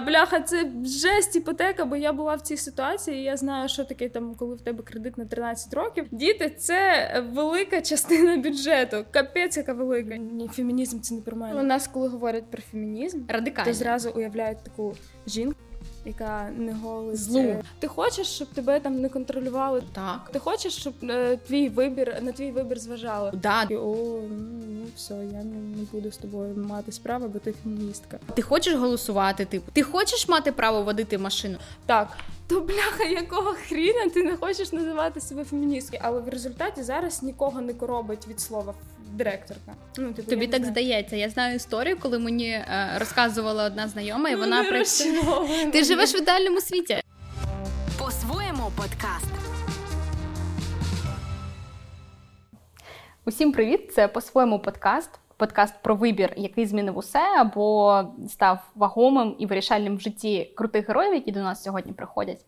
Бляха, це жесть іпотека, бо я була в цій ситуації. і Я знаю, що таке там, коли в тебе кредит на 13 років. Діти це велика частина бюджету. Капець, яка велика. Ні, фемінізм це не про мене. У нас, коли говорять про фемінізм, Радикально. то зразу уявляють таку жінку. Яка не голить. Злу. Ти хочеш, щоб тебе там не контролювали? Так. Ти хочеш, щоб е, твій вибір на твій вибір зважали? Да. І, О, ну, ну все, я не, не буду з тобою мати справи, бо ти феміністка. Ти хочеш голосувати? Типу, ти хочеш мати право водити машину? Так, то бляха, якого хріна ти не хочеш називати себе феміністкою? Але в результаті зараз нікого не коробить від слова директорка. Ну, типу, Тобі так знаю. здається. Я знаю історію, коли мені е, розказувала одна знайома, і Ну, вона працює. Ти живеш в ідеальному світі. По-своєму подкаст. Усім привіт! Це по-своєму подкаст. Подкаст про вибір, який змінив усе, або став вагомим і вирішальним в житті крутих героїв, які до нас сьогодні приходять.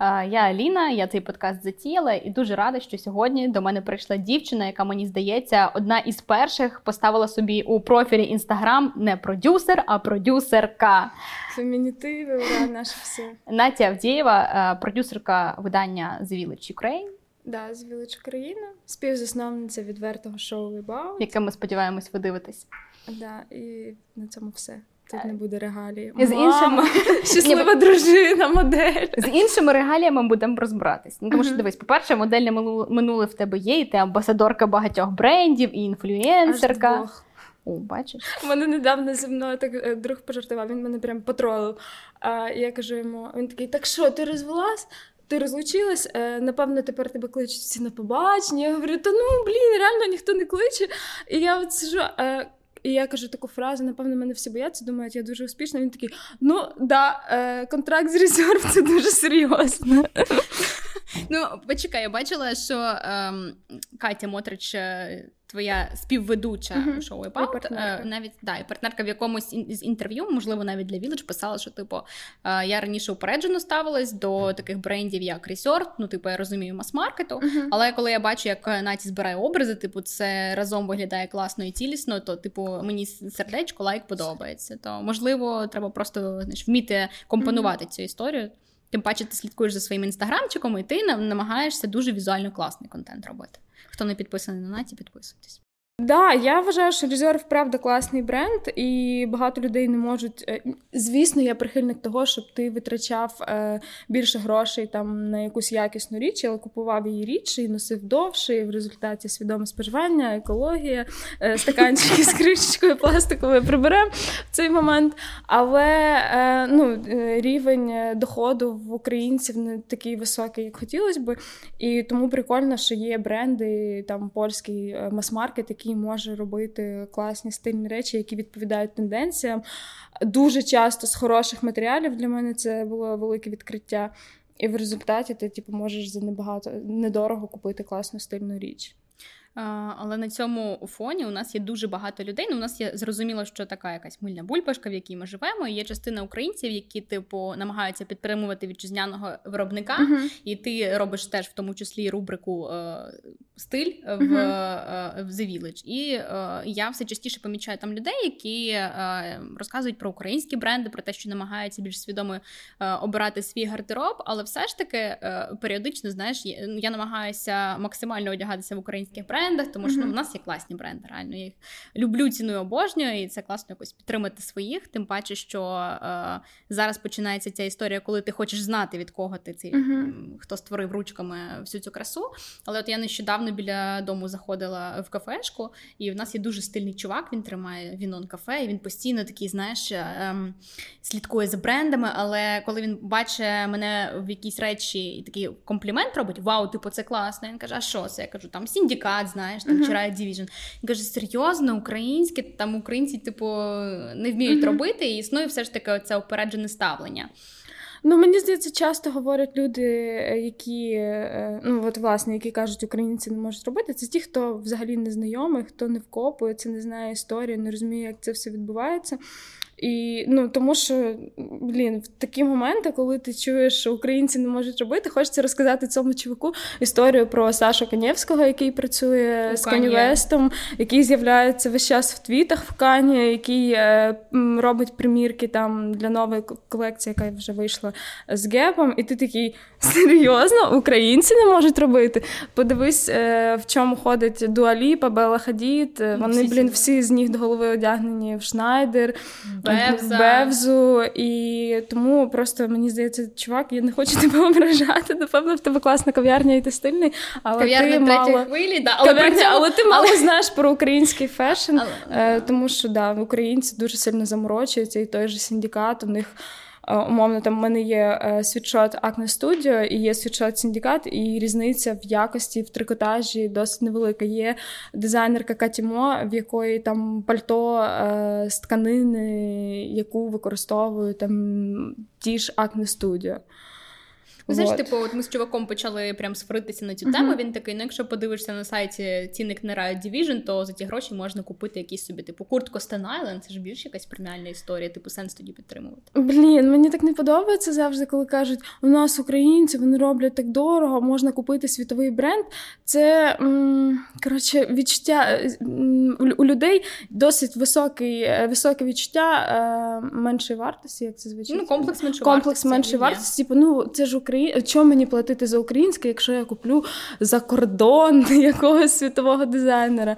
Я Аліна, я цей подкаст затіяла і дуже рада, що сьогодні до мене прийшла дівчина, яка мені здається, одна із перших поставила собі у профілі інстаграм не продюсер, а продюсерка. Фемінітиви, ура, наше все. Натя Авдієва, е, продюсерка видання The Village Ukraine, Да, з Village Україна, співзасновниця відвертого шоу About. яке ми сподіваємось, ви дивитесь. Да, і на цьому все. Тут не буде регалії. З іншими- щаслива дружина, модель. З іншими регаліями будемо розбиратись. Ну, тому що дивись, по-перше, модельне минуле, в тебе є, і ти амбасадорка багатьох брендів, і інфлюенсерка. О, бачиш. У мене недавно зі мною так е, друг пожартував, він мене прям потролив. А я кажу йому: він такий: так що, ти розвелась? Ти розлучилась? Е, напевно, тепер тебе кличуть всі на побачення. Я говорю, та ну блін, реально ніхто не кличе. І я от сижу. І я кажу таку фразу, напевно, мене всі бояться, думають, я дуже успішна. Він такий: ну да, е, контракт з резерв це дуже серйозно. Ну, почекай, я бачила, що ем, Катя Мотрич, е, твоя співведуча Мгм. шоу партнерка. е, навіть да, і партнерка в якомусь ін- з інтерв'ю, можливо, навіть для Village, писала, що типу е, я раніше упереджено ставилась до таких брендів, як Resort, ну, типу, я розумію, мас-маркету. Але коли я бачу, як Наті збирає образи, типу, це разом виглядає класно і цілісно, то, типу, мені сердечко, лайк подобається. То можливо, треба просто знаєш, вміти компонувати цю історію. Тим паче, ти слідкуєш за своїм інстаграмчиком, і ти нам- намагаєшся дуже візуально класний контент робити. Хто не підписаний на Наті, підписуйтесь. Да, я вважаю, що Reserve правда класний бренд, і багато людей не можуть. е, Звісно, я прихильник того, щоб ти витрачав е, більше грошей там на якусь якісну річ, але купував її рідше і носив довше. І в результаті свідоме споживання, екологія, е, стаканчики з кришечкою пластиковою приберемо в цей момент. Але ну, рівень доходу в українців не такий високий, як хотілося би. І тому прикольно, що є бренди, там польський мас-маркет, який може робити класні стильні речі, які відповідають тенденціям. Дуже часто з хороших матеріалів для мене це було велике відкриття. І в результаті ти типу, можеш за небагато недорого купити класну стильну річ. Але на цьому фоні у нас є дуже багато людей. Ну, у нас є зрозуміло, що така якась мильна бульбашка, в якій ми живемо. І є частина українців, які, типу, намагаються підтримувати вітчизняного виробника. Мгм. І ти робиш теж в тому числі рубрику е, стиль в, е, в The Village. І е, я все частіше помічаю там людей, які е, розказують про українські бренди, про те, що намагаються більш свідомо обирати свій гардероб, але все ж таки періодично, знаєш, я, ну, намагаюся максимально одягатися в українських брендах, тому що ну, в нас є класні бренди. Реально я їх люблю, ціную, обожнюю, і це класно якось підтримати своїх. Тим паче, що зараз починається ця історія, коли ти хочеш знати від кого ти цей м, хто створив ручками всю цю красу. Але от я нещодавно біля дому заходила в кафешку, і в нас є дуже стильний чувак. Він тримає Вінон кафе, і він постійно такий, знаєш, ем, слідкує за брендами. Але коли він бачить мене в якійсь речі і такий комплімент робить: Вау, типу, це класно. Він каже: А що це? Я кажу, там сіндікат, знаєш, там чи Riot Division. Він каже, серйозно, українське, там українці, типу, не вміють робити, і існує все ж таки це опереджене ставлення. Ну, мені здається, часто говорять люди, е, які е, ну от власне, які кажуть, українці не можуть робити. Це ті, хто взагалі не знайомий, хто не вкопується, не знає історії, не розуміє, як це все відбувається. І ну тому що блін, в такі моменти, коли ти чуєш, що українці не можуть робити, хочеться розказати цьому чуваку історію про Сашу Канєвського, який працює У з Кані Вестом, який з'являється весь час в твітах в Кані, який е, робить примірки там для нової колекції, яка вже вийшла з гепом. І ти такий серйозно, українці не можуть робити. Подивись, е, в чому ходить Дуаліпа, Бела Хадід. Ну, Вони, блін, всі з ніг до голови одягнені в Шнайдер, Бевза. Бевзу. І тому просто мені здається, чувак, я не хочу тебе ображати. Напевно, в тебе класна кав'ярня, і ти стильний. Але Кав'ярня ти мало... хвилі, да, але, кав'ярня, але ти мало знаєш про український фешн, але... тому що да, українці дуже сильно заморочуються, і той же синдикат у них. Е, умовно, там в мене є е, світшот Acne Studio і є світшот Синдикат, і різниця в якості в трикотажі досить невелика. Є дизайнерка Катімо, в якої там пальто е, з тканини, яку використовують там ті ж Acne Studio. Ну, знаєш, типу, от ми з чуваком почали прям сваритися на цю uh-huh. тему. Він такий: ну, якщо подивишся на сайті цінник на Riot Division, то за ті гроші можна купити якісь собі, типу, куртку Stan Island, Це ж більш якась преміальна історія, типу, сенс тоді підтримувати. Блін, мені так не подобається завжди, коли кажуть, у нас українці вони роблять так дорого, можна купити світовий бренд. Це м- коротше відчуття м- у людей досить високий, е, високе відчуття е- меншої вартості, як це звучить. Ну, комплекс меншої комплекс вартості. меншої вартості. Типу, ну це ж Україна. Украї... Чому мені платити за українське, якщо я куплю за кордон якогось світового дизайнера?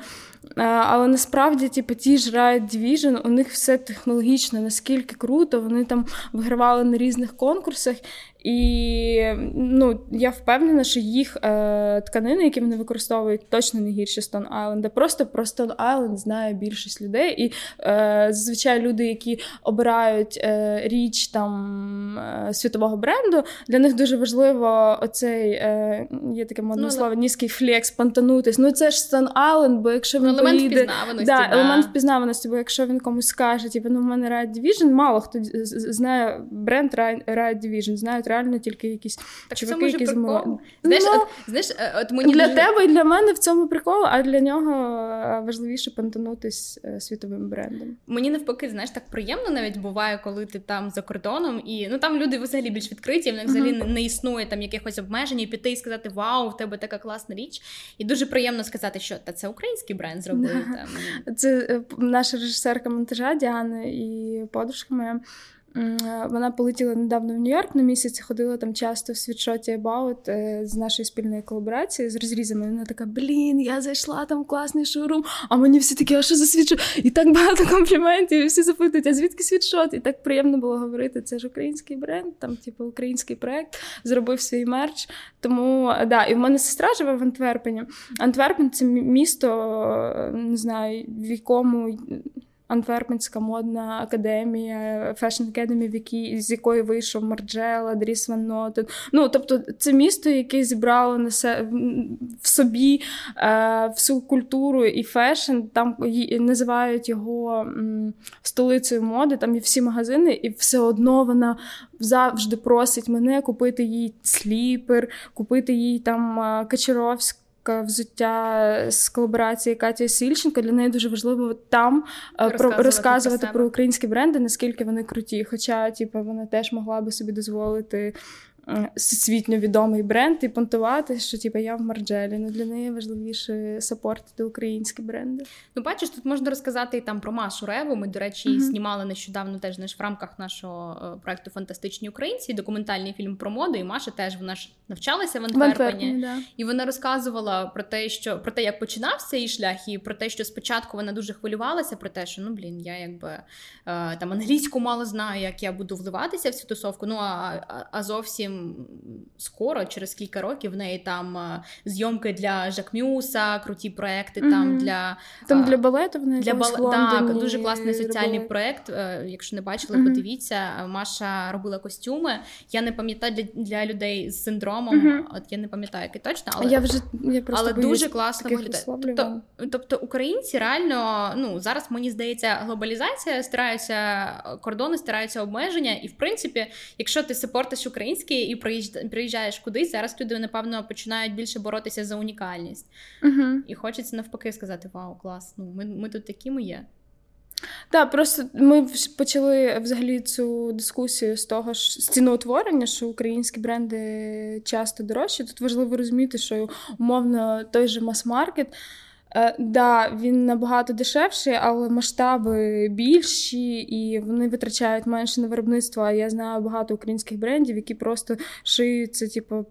Але насправді, типу, ті ж Riot Division, у них все технологічно, наскільки круто, вони там вигравали на різних конкурсах. І ну, я впевнена, що їх е, тканини, які вони використовують, точно не гірші Stone Island. Просто про Stone Island знає більшість людей. І е, зазвичай люди, які обирають е, річ там е, світового бренду, для них дуже важливо оцей е, є таке модне ну, слово, низький flex, понтанутись. Ну це ж Stone Island, бо якщо він елемент поїде, впізнаваності. Да, да. Елемент впізнаваності, бо якщо він комусь скаже, типу, ну в мене Riot Division, мало хто знає бренд Riot Division, знають реально тільки якісь так чуваки, які зимують. Знаєш, ну, от, знаєш, е, от мені для дуже... тебе і для мене в цьому прикол, а для нього е, важливіше пантанутись е, світовим брендом. Мені навпаки, знаєш, так приємно навіть буває, коли ти там за кордоном, і ну там люди взагалі більш відкриті, в них взагалі uh-huh. не існує там якихось обмежень, і піти і сказати Вау, в тебе така класна річ. І дуже приємно сказати, що та це український бренд зробив. Uh-huh. Там. Це наша режисерка монтажа Діана і подружка моя. Вона полетіла недавно в Нью-Йорк на місяць, ходила там часто в світшоті About е, з нашої спільної колаборації з розрізами. Вона така: Блін, я зайшла там класний шоурум, а мені всі такі, а що за світшот? І так багато компліментів, і всі запитують, а звідки світшот? І так приємно було говорити. Це ж український бренд, там, типу, український проект, зробив свій мерч. Тому да, і в мене сестра живе в Антверпені. Антверпен це місто, не знаю, в якому. Антверпенська модна академія, Fashion Academy, в якій, з якої вийшов Марджела, Дріс Ван Нотен. Ну, тобто, це місто, яке зібрало на се, в собі е, всю культуру і фешн. Там називають його м, столицею моди, там є всі магазини, і все одно вона завжди просить мене купити їй сліпер, купити їй там е, Качаровську взуття з колаборації Каті Сільченко. Для неї дуже важливо там е, розказувати, про розказувати про, про українські бренди, наскільки вони круті. Хоча, типу, вона теж могла би собі дозволити всесвітньо відомий бренд і понтувати, що типу, я в Марджелі. Ну для неї важливіше сапортити українські бренди. Ну, бачиш, тут можна розказати і там про Машу Реву. Ми, до речі, mm-hmm. знімали нещодавно теж знаєш, в рамках нашого е, проекту Фантастичні українці документальний фільм про моду. І Маша теж вона ж навчалася в Антверпені. да. І вона розказувала про те, що про те, як починався її шлях, і про те, що спочатку вона дуже хвилювалася, про те, що ну блін, я якби е, там англійську мало знаю, як я буду вливатися в цю тусовку. Ну а, а зовсім скоро, через кілька років, в неї там е, зйомки для Жакмюса, круті проекти mm-hmm. там для там для балету в неї для бал... Так, дуже класний соціальний робили. проект. Е, якщо не бачили, mm-hmm. подивіться. Маша робила костюми. Я не пам'ятаю для для людей з синдромом. Mm-hmm. От я не пам'ятаю, який точно, але я вже я просто але дуже класно виглядає. Тобто, тобто українці реально ну зараз мені здається, глобалізація стараються кордони, стараються обмеження, і в принципі, якщо ти сапортиш український і приїжджаєш кудись, зараз люди, напевно, починають більше боротися за унікальність. uh І хочеться навпаки сказати: Вау, клас! Ну, ми, ми тут такі ми є. Так, просто ми почали взагалі цю дискусію з того ж з ціноутворення, що українські бренди часто дорожчі. Тут важливо розуміти, що умовно той же мас-маркет. Е, да, він набагато дешевший, але масштаби більші, і вони витрачають менше на виробництво. А я знаю багато українських брендів, які просто шиються, типу,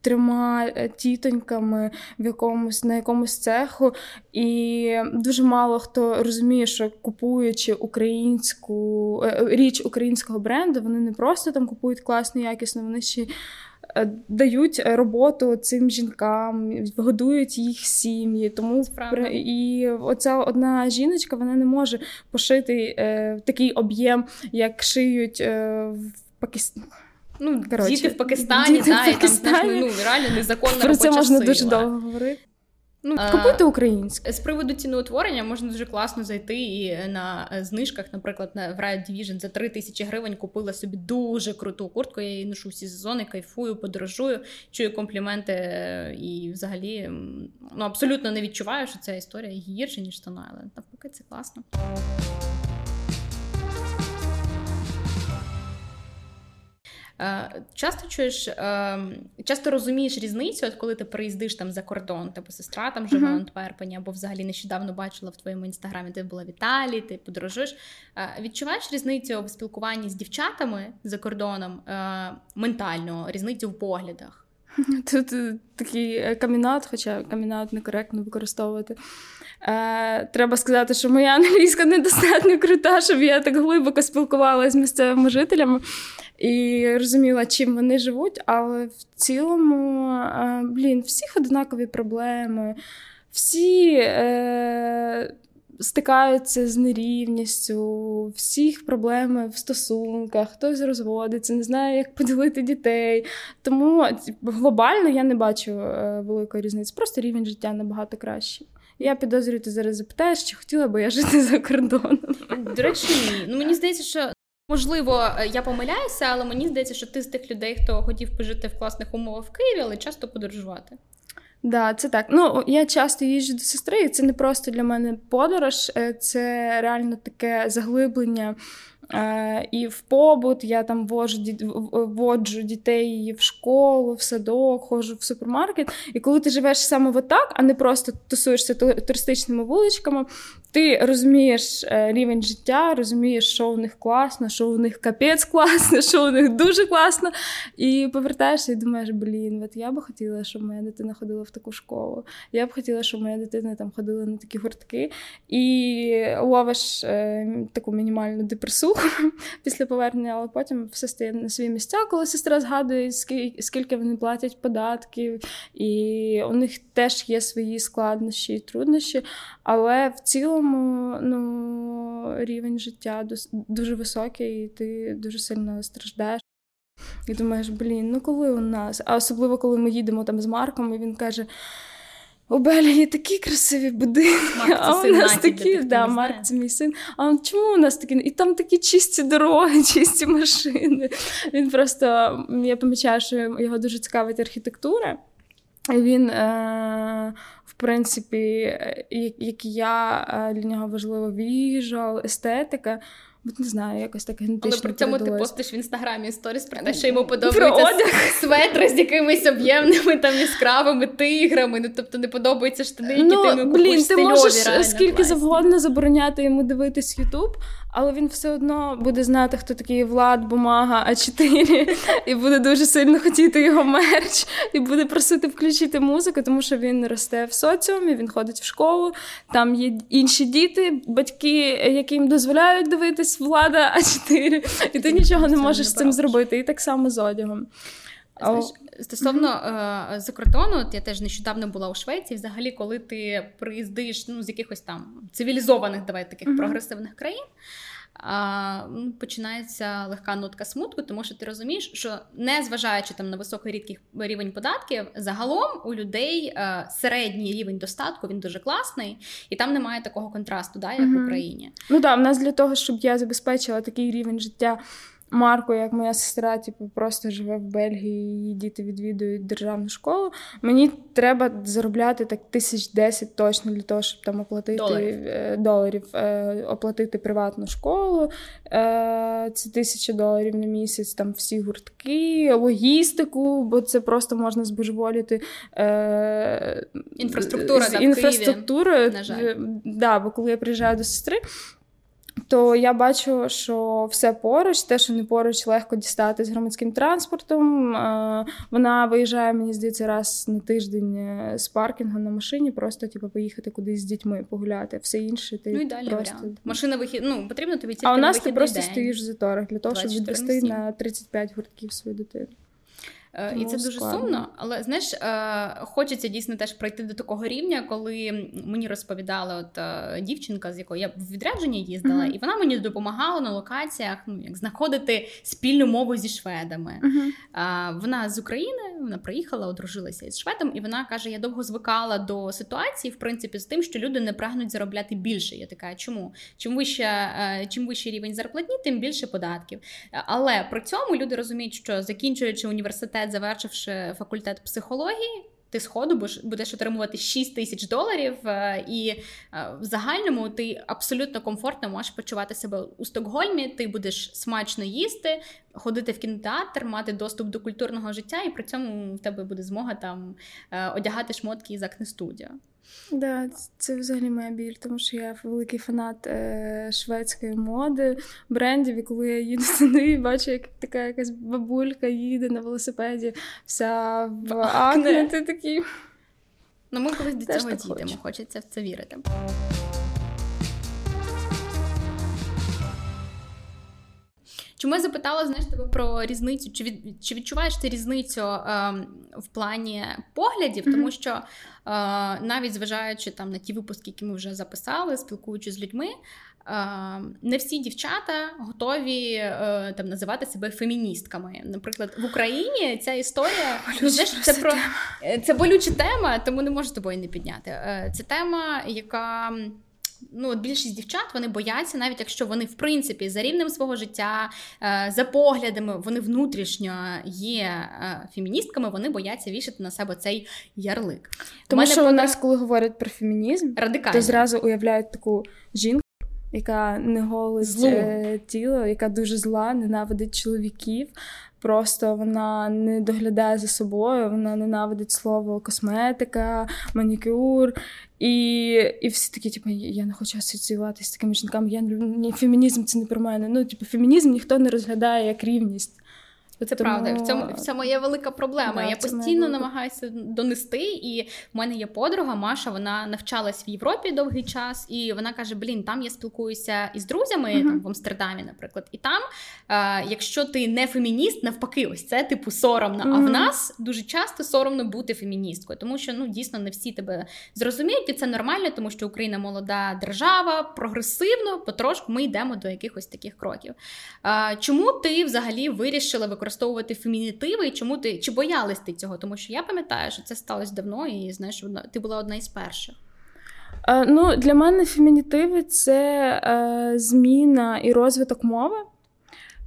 трьома е, тітоньками в якомусь на якомусь цеху. І дуже мало хто розуміє, що купуючи українську е, річ українського бренду, вони не просто там купують класно, якісно, вони ще. Е, дають роботу цим жінкам, годують їх сім'ї. Тому Справді. і оця одна жіночка вона не може пошити е, такий об'єм, як шиють е, в Пакистані. Ну, Короче, діти в Пакистані, діти да, в Пакистані. і там ну, реально незаконна Про це можна сила. дуже довго говорити. Ну, Купуйте українське. З приводу ціноутворення можна дуже класно зайти і на знижках, наприклад, на в Riot Division за 3 тисячі гривень купила собі дуже круту куртку. Я її ношу всі сезони, кайфую, подорожую, чую компліменти і взагалі ну, абсолютно не відчуваю, що ця історія гірша, ніж тона, але навпаки, це класно. Часто чуєш, е, часто розумієш різницю, от коли ти приїздиш там за кордон, тебе сестра там живе в uh-huh. Антверпені, або взагалі нещодавно бачила в твоєму інстаграмі, ти була в Італії, ти подорожуєш. Е, відчуваєш різницю в спілкуванні з дівчатами за кордоном ментально, різницю в поглядах? Тут такий камінат, хоча камінат некоректно використовувати. Е, Треба сказати, що моя англійська недостатньо крута, щоб я так глибоко спілкувалася з місцевими жителями і розуміла, чим вони живуть. Але в цілому, е, блін, всіх однакові проблеми, всі. Е, Стикаються з нерівністю, всіх проблеми в стосунках, хтось розводиться, не знає, як поділити дітей. Тому глобально я не бачу е, великої різниці. Просто рівень життя набагато кращий. Я підозрюю, ти зараз запитаєш, чи хотіла би я жити за кордоном. До речі, ні. Ну мені здається, що. Можливо, я помиляюся, але мені здається, що ти з тих людей, хто хотів пожити в класних умовах в Києві, але часто подорожувати. Да, це так. Ну, я часто їжджу до сестри, і це не просто для мене подорож, е, це реально таке заглиблення Е, і в побут я там вожу, воджу дітей в школу, в садок, ходжу в супермаркет. І коли ти живеш саме отак, а не просто тусуєшся туристичними вуличками, ти розумієш е, рівень життя, розумієш, що у них класно, що у них капець класно, що у них дуже класно. І повертаєшся і думаєш, блін, от я би хотіла, щоб моя дитина ходила в таку школу. Я б хотіла, щоб моя дитина там ходила на такі гуртки. І ловиш е, таку мінімальну депресуху після повернення, але потім все стає на свої місця, коли сестра згадує, скільки вони платять податків, і у них теж є свої складнощі і труднощі. Але в цілому ну, рівень життя дуже високий, і ти дуже сильно страждаєш. І думаєш, блін, ну коли у нас? А особливо, коли ми їдемо там з Марком, і він каже. У Белі є такі красиві будинки, Марк, а у нас такі, да, Марк, це мій син. А чому у нас такі? І там такі чисті дороги, чисті машини. Він просто я помічаю, що його дуже цікавить архітектура. Він, е, в принципі, як і я, е, для нього важливо віжуал, естетика. От не знаю, якось так генетично Але при цьому ти постиш в інстаграмі сторіс про те, що йому подобаються светри з якимись об'ємними там яскравими тиграми. Ну тобто не подобаються штани, які ну, ти блін, ти можеш реально, скільки класні. завгодно забороняти йому дивитись Ютуб, але він все одно буде знати, хто такий Влад, бумага, А4, і буде дуже сильно хотіти його мерч, і буде просити включити музику, тому що він росте в соціумі, він ходить в школу, там є інші діти, батьки, яким дозволяють дивитись влада А4, і ти нічого не можеш з цим зробити. І так само з одягом. Знаєш, Стосовно mm-hmm. е, кордону, от я теж нещодавно була у Швеції. Взагалі, коли ти приїздиш ну, з якихось там цивілізованих, давай таких mm-hmm. прогресивних країн, починається легка нотка смутку, тому що ти розумієш, що не зважаючи там на високий рідкий рівень податків, загалом у людей а, е, середній рівень достатку він дуже класний, і там немає такого контрасту, да, як mm-hmm. в Україні. Ну так, в нас для того, щоб я забезпечила такий рівень життя Марко, як моя сестра, типу, просто живе в Бельгії, її діти відвідують державну школу. Мені треба заробляти так тисяч десять точно для того, щоб там оплатити доларів, е, доларів е, оплатити приватну школу. Е, це тисяча доларів на місяць, там всі гуртки, логістику, бо це просто можна збожеволіти. Інфраструктура з, інфраструктурою. На жаль. Да, бо коли я приїжджаю до сестри то я бачу, що все поруч, те, що не поруч, легко дістати з громадським транспортом. Вона виїжджає, мені здається, раз на тиждень е, з паркінгу на машині, просто типу, поїхати кудись з дітьми погуляти. Все інше ти ну, ідеальний просто... варіант. Машина вихід... ну, потрібно тобі тільки А у нас на ти просто день. стоїш в заторах для того, щоб відвести на 35 гуртків свою дитину. Тому і це дуже складно. сумно, але знаєш, е, хочеться дійсно теж пройти до такого рівня, коли мені розповідала от е, дівчинка, з якою я в відрядження їздила, uh-huh. і вона мені допомагала на локаціях, ну як знаходити спільну мову зі шведами. Uh-huh. Вона з України, вона приїхала, одружилася із шведом, і вона каже: Я довго звикала до ситуації, в принципі, з тим, що люди не прагнуть заробляти більше. Я така, чому? Чим вище, е, чим вищий рівень зарплатні, тим більше податків. Але при цьому люди розуміють, що закінчуючи університет університет, завершивши факультет психології, ти сходу будеш отримувати 6 тисяч доларів, е, і е, в загальному ти абсолютно комфортно можеш почувати себе у Стокгольмі. Ти будеш смачно їсти, ходити в кінотеатр, мати доступ до культурного життя, і при цьому в тебе буде змога там е, одягати шмотки із акне Studio. Да, це взагалі моя біль, тому що я великий фанат е, шведської моди, брендів, і коли я їду сюди і бачу, як така якась бабулька їде на велосипеді, вся в акне, ти такий. Ну, ми колись до цього дійдемо, хочеться в це вірити. Чому я запитала знаєш, тебе про різницю? Чи від чи відчуваєш ти різницю е, в плані поглядів? Mm-hmm. Тому що е, навіть зважаючи там на ті випуски, які ми вже записали, спілкуючись з людьми, е, не всі дівчата готові е, там називати себе феміністками. Наприклад, в Україні ця історія знаєш, це про це болюча тема, тому не можу тобою не підняти. Е, це тема, яка ну, більшість дівчат вони бояться, навіть якщо вони в принципі за рівнем свого життя, е, за поглядами, вони внутрішньо є е, феміністками, вони бояться вішати на себе цей ярлик. Тому що подра... у нас, коли говорять про фемінізм, Радикально. то зразу уявляють таку жінку. Яка не голить Е, тіло, яка дуже зла, ненавидить чоловіків, Просто вона не доглядає за собою, вона ненавидить слово косметика, манікюр. І і всі такі, типу, я не хочу асоціюватися з такими жінками. Я не фемінізм це не про мене. Ну, типу, фемінізм ніхто не розглядає як рівність. Це Тому... правда, в цьому в цьому є велика проблема. Да, я постійно намагаюся донести, і в мене є подруга Маша. Вона навчалась в Європі довгий час, і вона каже: Блін, там я спілкуюся із друзями uh-huh. там в Амстердамі, наприклад. І там, е, якщо ти не фемініст, навпаки, ось це типу соромно. Uh-huh. А в нас дуже часто соромно бути феміністкою, тому що ну дійсно не всі тебе зрозуміють, і це нормально, тому що Україна молода держава, прогресивно, потрошку ми йдемо до якихось таких кроків. Е, чому ти взагалі вирішила використовувати? Використовувати фемінітиви, і чому ти чи боялась ти цього? Тому що я пам'ятаю, що це сталося давно, і знаєш, ти була одна із перших. Е, ну, Для мене фемінітиви це е, зміна і розвиток мови.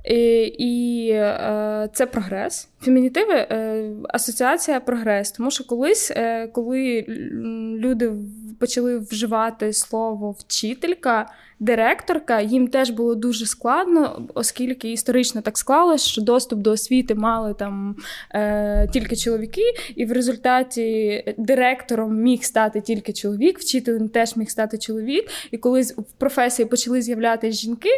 І і е, це прогрес. Фемінітиви е, асоціація прогрес. Тому що колись, е, коли люди почали вживати слово вчителька, директорка, їм теж було дуже складно, оскільки історично так склалось, що доступ до освіти мали там е, тільки чоловіки, і в результаті директором міг стати тільки чоловік, вчителем теж міг стати чоловік. І коли в професії почали з'являтися жінки.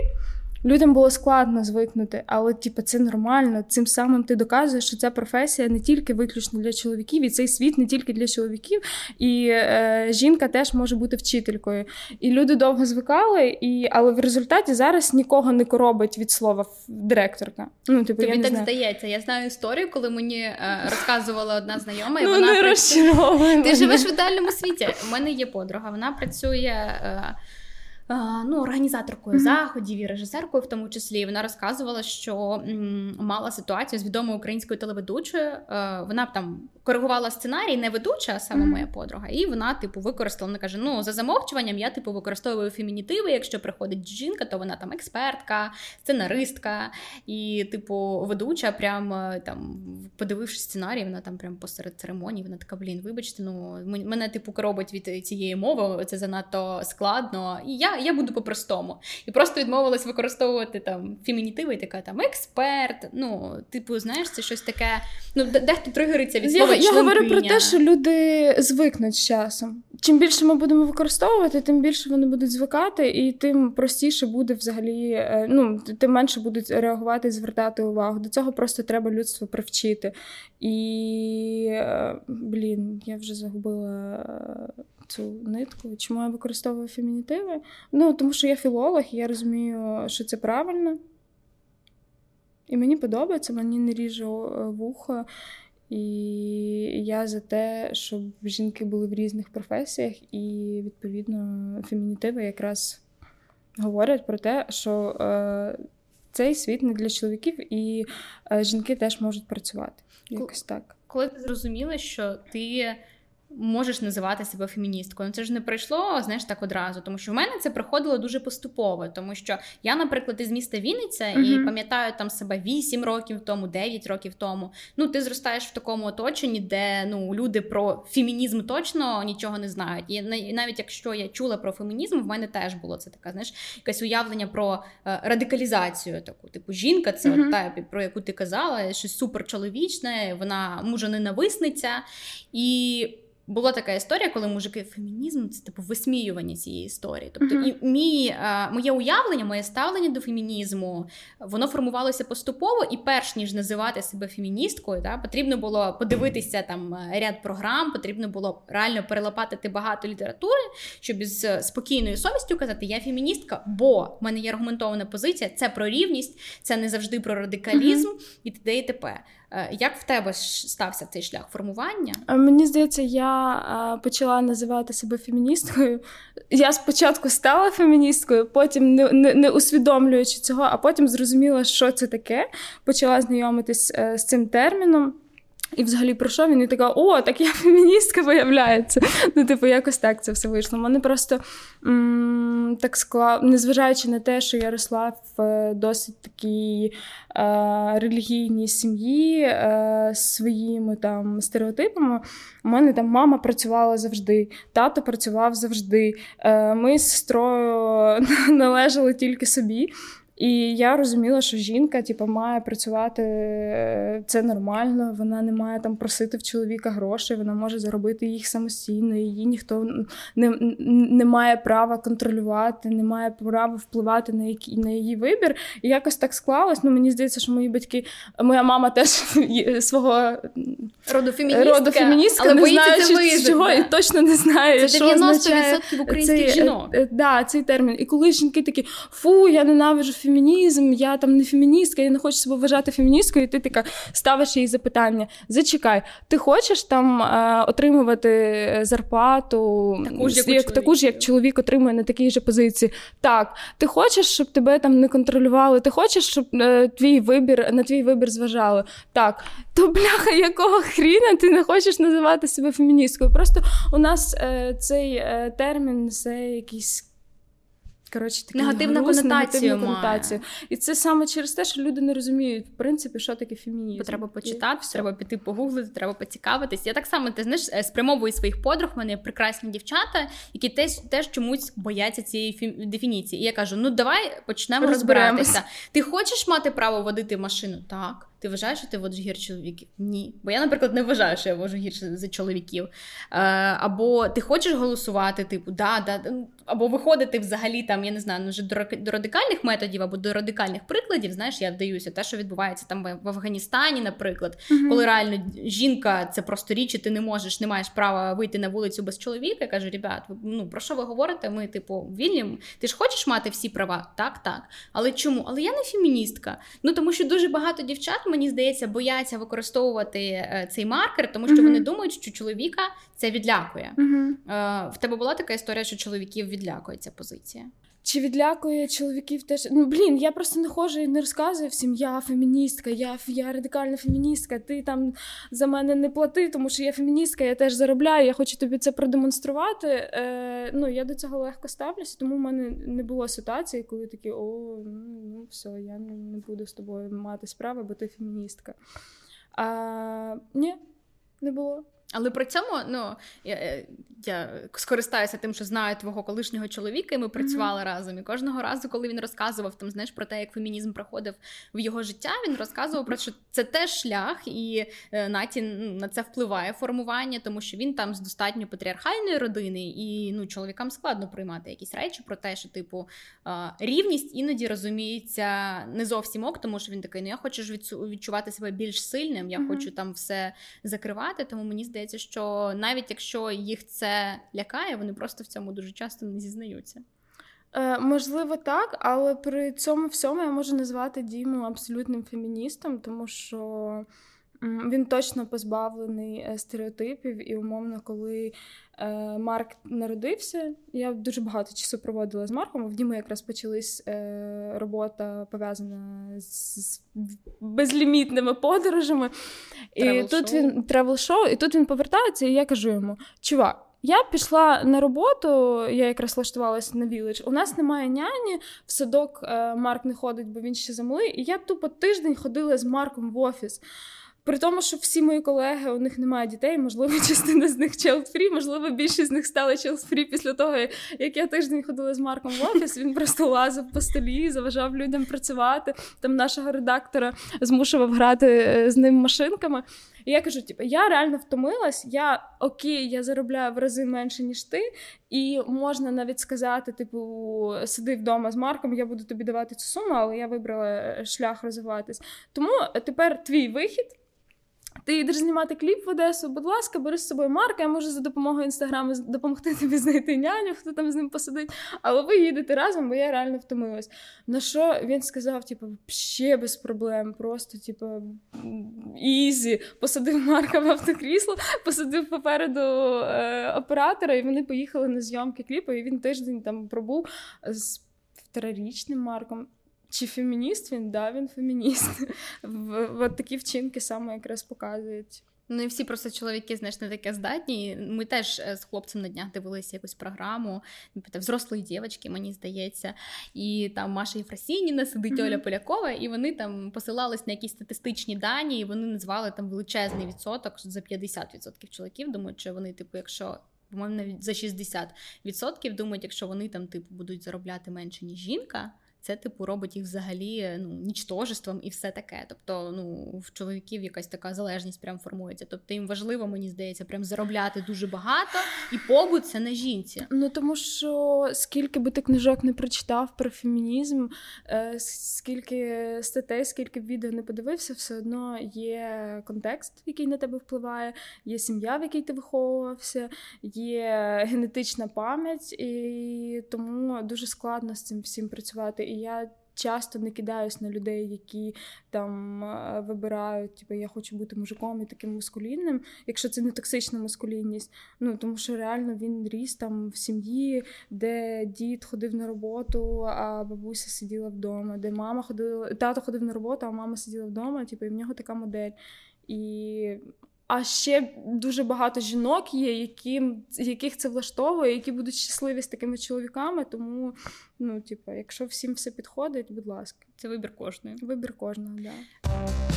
Людям було складно звикнути, але типу, це нормально. Цим самим ти доказуєш, що ця професія не тільки виключно для чоловіків, і цей світ не тільки для чоловіків, і е, жінка теж може бути вчителькою. І люди довго звикали, і але в результаті зараз нікого не коробить від слова директорка. Ну, типу, Тобі я не так знаю. здається. Я знаю історію, коли мені е, розказувала одна знайома, і ну, вона не працює... Ти живеш в ідеальному світі. У мене є подруга, вона працює. Е, ну, організаторкою mm-hmm. заходів і режисеркою, в тому числі. Вона розказувала, що мала ситуацію з відомою українською телеведучою. Е, вона там коригувала сценарій, не ведуча, а саме mm-hmm. моя подруга. І вона, типу, використала. Вона каже: Ну, за замовчуванням я типу використовую фемінітиви. Якщо приходить жінка, то вона там експертка, сценаристка і, типу, ведуча. Прям е, там подивившись сценарій, вона там прям посеред церемонії. Вона така, блін, вибачте, ну мене типу коробить від цієї мови. Це занадто складно. І я я буду по-простому. І просто відмовилась використовувати там фемінітиви, така там експерт. Ну, типу, знаєш, це щось таке. Ну, дехто тригериться від слова. Я, я говорю про те, що люди звикнуть з часом. Чим більше ми будемо використовувати, тим більше вони будуть звикати, і тим простіше буде взагалі. Е, ну, тим менше будуть реагувати і звертати увагу. До цього просто треба людство привчити. І е, блін, я вже загубила цю нитку. Чому я використовую фемінітиви? Ну, тому що я філолог, і я розумію, що це правильно. І мені подобається, мені не ріже вухо. І я за те, щоб жінки були в різних професіях, і, відповідно, фемінітиви якраз говорять про те, що е, цей світ не для чоловіків, і е, жінки теж можуть працювати. Якось так. Коли ти зрозуміла, що ти можеш називати себе феміністкою. Ну, це ж не прийшло, знаєш, так одразу. Тому що в мене це приходило дуже поступово. Тому що я, наприклад, із міста Вінниця uh-huh. і пам'ятаю там себе 8 років тому, 9 років тому. Ну, ти зростаєш в такому оточенні, де ну люди про фемінізм точно нічого не знають. І навіть якщо я чула про фемінізм, в мене теж було це така, знаєш, якесь уявлення про е, радикалізацію. Таку, типу, жінка, це uh-huh. от та про яку ти казала, щось суперчоловічне, вона мужа-ненависниця. І була така історія, коли мужики фемінізм це типу висміювання цієї історії. Тобто, uh-huh. і мій, а, моє уявлення, моє ставлення до фемінізму, воно формувалося поступово, і перш ніж називати себе феміністкою, да, потрібно було подивитися там ряд програм, потрібно було реально перелопатити багато літератури, щоб із спокійною совістю казати, я феміністка, бо в мене є аргументована позиція, це про рівність, це не завжди про радикалізм uh-huh. і т.д. і т.п. Е, як в тебе стався цей шлях формування? Е, мені здається, я е, почала називати себе феміністкою. Я спочатку стала феміністкою, потім не, не, не усвідомлюючи цього, а потім зрозуміла, що це таке. Почала знайомитись з цим терміном. І взагалі про що він і така, о, так я феміністка виявляється. Ну, типу, якось так це все вийшло. Мене просто м- так склав, незважаючи на те, що я росла в е, досить такій е- релігійній сім'ї е- своїми там стереотипами, у мене там мама працювала завжди, тато працював завжди. Е- Ми з сестрою належали тільки собі. І я розуміла, що жінка типу, має працювати е, це нормально, вона не має там просити в чоловіка грошей, вона може заробити їх самостійно, її ніхто не не має права контролювати, не має права впливати на які, на її вибір. І якось так склалось. Ну, Мені здається, що мої батьки, моя мама теж свого роду феміністка, роду феміністка але не знає, чого да. і точно не знає. Це 90% українських цей, жінок. Е, да, цей термін. І коли жінки такі, фу, я ненавижу феміністку, фемінізм, я там не феміністка, я не хочу себе вважати феміністкою, і ти така ставиш їй запитання. Зачекай, ти хочеш там е, отримувати зарплату таку ж, як, як таку ж, як чоловік отримує на такій же позиції? Так, ти хочеш, щоб тебе там не контролювали, ти хочеш, щоб е, твій вибір на твій вибір зважали? Так, то бляха, якого хріна ти не хочеш називати себе феміністкою? Просто у нас е, цей е, термін це якийсь коротше, такий негативна груз, конотацію конотацію. І це саме через те, що люди не розуміють, в принципі, що таке фемінізм. Бо треба почитати, і треба піти погуглити, треба поцікавитись. Я так само ти знаєш, е, спрямовую своїх подруг. У мене прекрасні дівчата, які теж теж чомусь бояться цієї фі... дефініції. І я кажу: ну давай почнемо розбиратися. Ти хочеш мати право водити машину? Так. Ти вважаєш, що ти водиш гірше чоловіків? Ні. Бо я, наприклад, не вважаю, що я вожу гірше за чоловіків. Е, Або ти хочеш голосувати, типу, да, да, або виходити взагалі там, я не знаю, вже до, радикальних методів або до радикальних прикладів. Знаєш, я вдаюся, те, що відбувається там в, в Афганістані, наприклад, mm-hmm. коли реально жінка це просто річ, і ти не можеш, не маєш права вийти на вулицю без чоловіка. Я кажу, ребят, ну про що ви говорите? Ми, типу, вільні. Ти ж хочеш мати всі права? Так, так. Але чому? Але я не феміністка. Ну тому що дуже багато дівчат мені здається, бояться використовувати е, цей маркер, тому що uh-huh. вони думають, що чоловіка це відлякує. Uh-huh. В тебе була така історія, що чоловіків відлякує ця позиція? Чи відлякує чоловіків теж. Ну, блін, я просто не ходжу і не розказую всім, я феміністка, я я радикальна феміністка, ти там за мене не плати, тому що я феміністка, я теж заробляю, я хочу тобі це продемонструвати. Е, Ну, Я до цього легко ставлюся, тому в мене не було ситуації, коли такі, о, ну все, я не, буду з тобою мати справи, бо ти феміністка. А, Ні, не було. Але при цьому ну я е, я скористаюся тим, що знаю твого колишнього чоловіка, і ми працювали mm-hmm. разом. І кожного разу, коли він розказував там, знаєш, про те, як фемінізм проходив в його життя, він розказував про що це теж шлях, і е, Наті на це впливає формування, тому що він там з достатньо патріархальної родини, і ну чоловікам складно приймати якісь речі про те, що типу рівність іноді розуміється не зовсім ок, тому що він такий: ну я хочу ж відчувати себе більш сильним, я mm-hmm. хочу там все закривати. Тому мені здається здається, що навіть якщо їх це лякає, вони просто в цьому дуже часто не зізнаються. Е, Можливо, так, але при цьому всьому я можу назвати Діму абсолютним феміністом, тому що він точно позбавлений е, стереотипів, і умовно, коли е, Марк народився, я дуже багато часу проводила з Марком. В Діму якраз почалась е, робота пов'язана з безлімітними подорожами. І тут він тревел-шоу, і тут він повертається, і я кажу йому: чувак. Я пішла на роботу, я якраз влаштувалася на Village. У нас немає няні, в садок Марк не ходить, бо він ще замалий. І я тупо тиждень ходила з Марком в офіс. При тому, що всі мої колеги у них немає дітей, можливо, частина з них child-free, можливо, більшість з них стали child-free після того, як я тиждень ходила з Марком в офіс. Він просто лазив по столі, заважав людям працювати. Там нашого редактора змушував грати е, з ним машинками. І я кажу: типу, я реально втомилась, я окей, я заробляю в рази менше, ніж ти, і можна навіть сказати: типу, сиди вдома з Марком, я буду тобі давати цю суму, але я вибрала е, шлях розвиватись. Тому тепер твій вихід. Ти йдеш знімати кліп в Одесу, будь ласка, бери з собою Марка, я можу за допомогою інстаграму допомогти тобі знайти няню, хто там з ним посидить. Але ви їдете разом, бо я реально втомилась. На що він сказав, типу, ще без проблем, просто, типу, easy. Посадив Марка в автокрісло, посадив попереду е, оператора, і вони поїхали на зйомки кліпу, і він тиждень там пробув з півторарічним Марком. Чи фемініст він? Да, він фемініст. От такі вчинки саме якраз показують. Ну і всі просто чоловіки, знаєш, не таке здатні. Ми теж е, з хлопцем на днях дивилися якусь програму, взрослої дівчатки, мені здається. І там Маша Єфросініна, сидить mm-hmm. Оля Полякова, і вони там посилались на якісь статистичні дані, і вони назвали там величезний відсоток за 50% чоловіків. Думають, що вони, типу, якщо. По-моєму, навіть за 60% думають, якщо вони там типу будуть заробляти менше, ніж жінка, це типу робить їх взагалі ну, нічтожеством і все таке. Тобто, ну в чоловіків якась така залежність прям формується. Тобто їм важливо, мені здається, прям заробляти дуже багато, і побут це на жінці. Ну тому що скільки би ти книжок не прочитав про фемінізм, е, скільки статей, скільки б відео не подивився, все одно є контекст, який на тебе впливає, є сім'я, в якій ти виховувався, є генетична пам'ять, і тому дуже складно з цим всім працювати і я часто не кидаюсь на людей, які там вибирають, типу, я хочу бути мужиком і таким маскулінним, якщо це не токсична маскулінність. Ну тому що реально він ріс там в сім'ї, де дід ходив на роботу, а бабуся сиділа вдома, де мама ходила, тато ходив на роботу, а мама сиділа вдома. Типу, і в нього така модель. І а ще дуже багато жінок є, які, яких це влаштовує, які будуть щасливі з такими чоловіками. Тому, ну, типу, якщо всім все підходить, будь ласка, це вибір кожної. Вибір кожного, так. Да.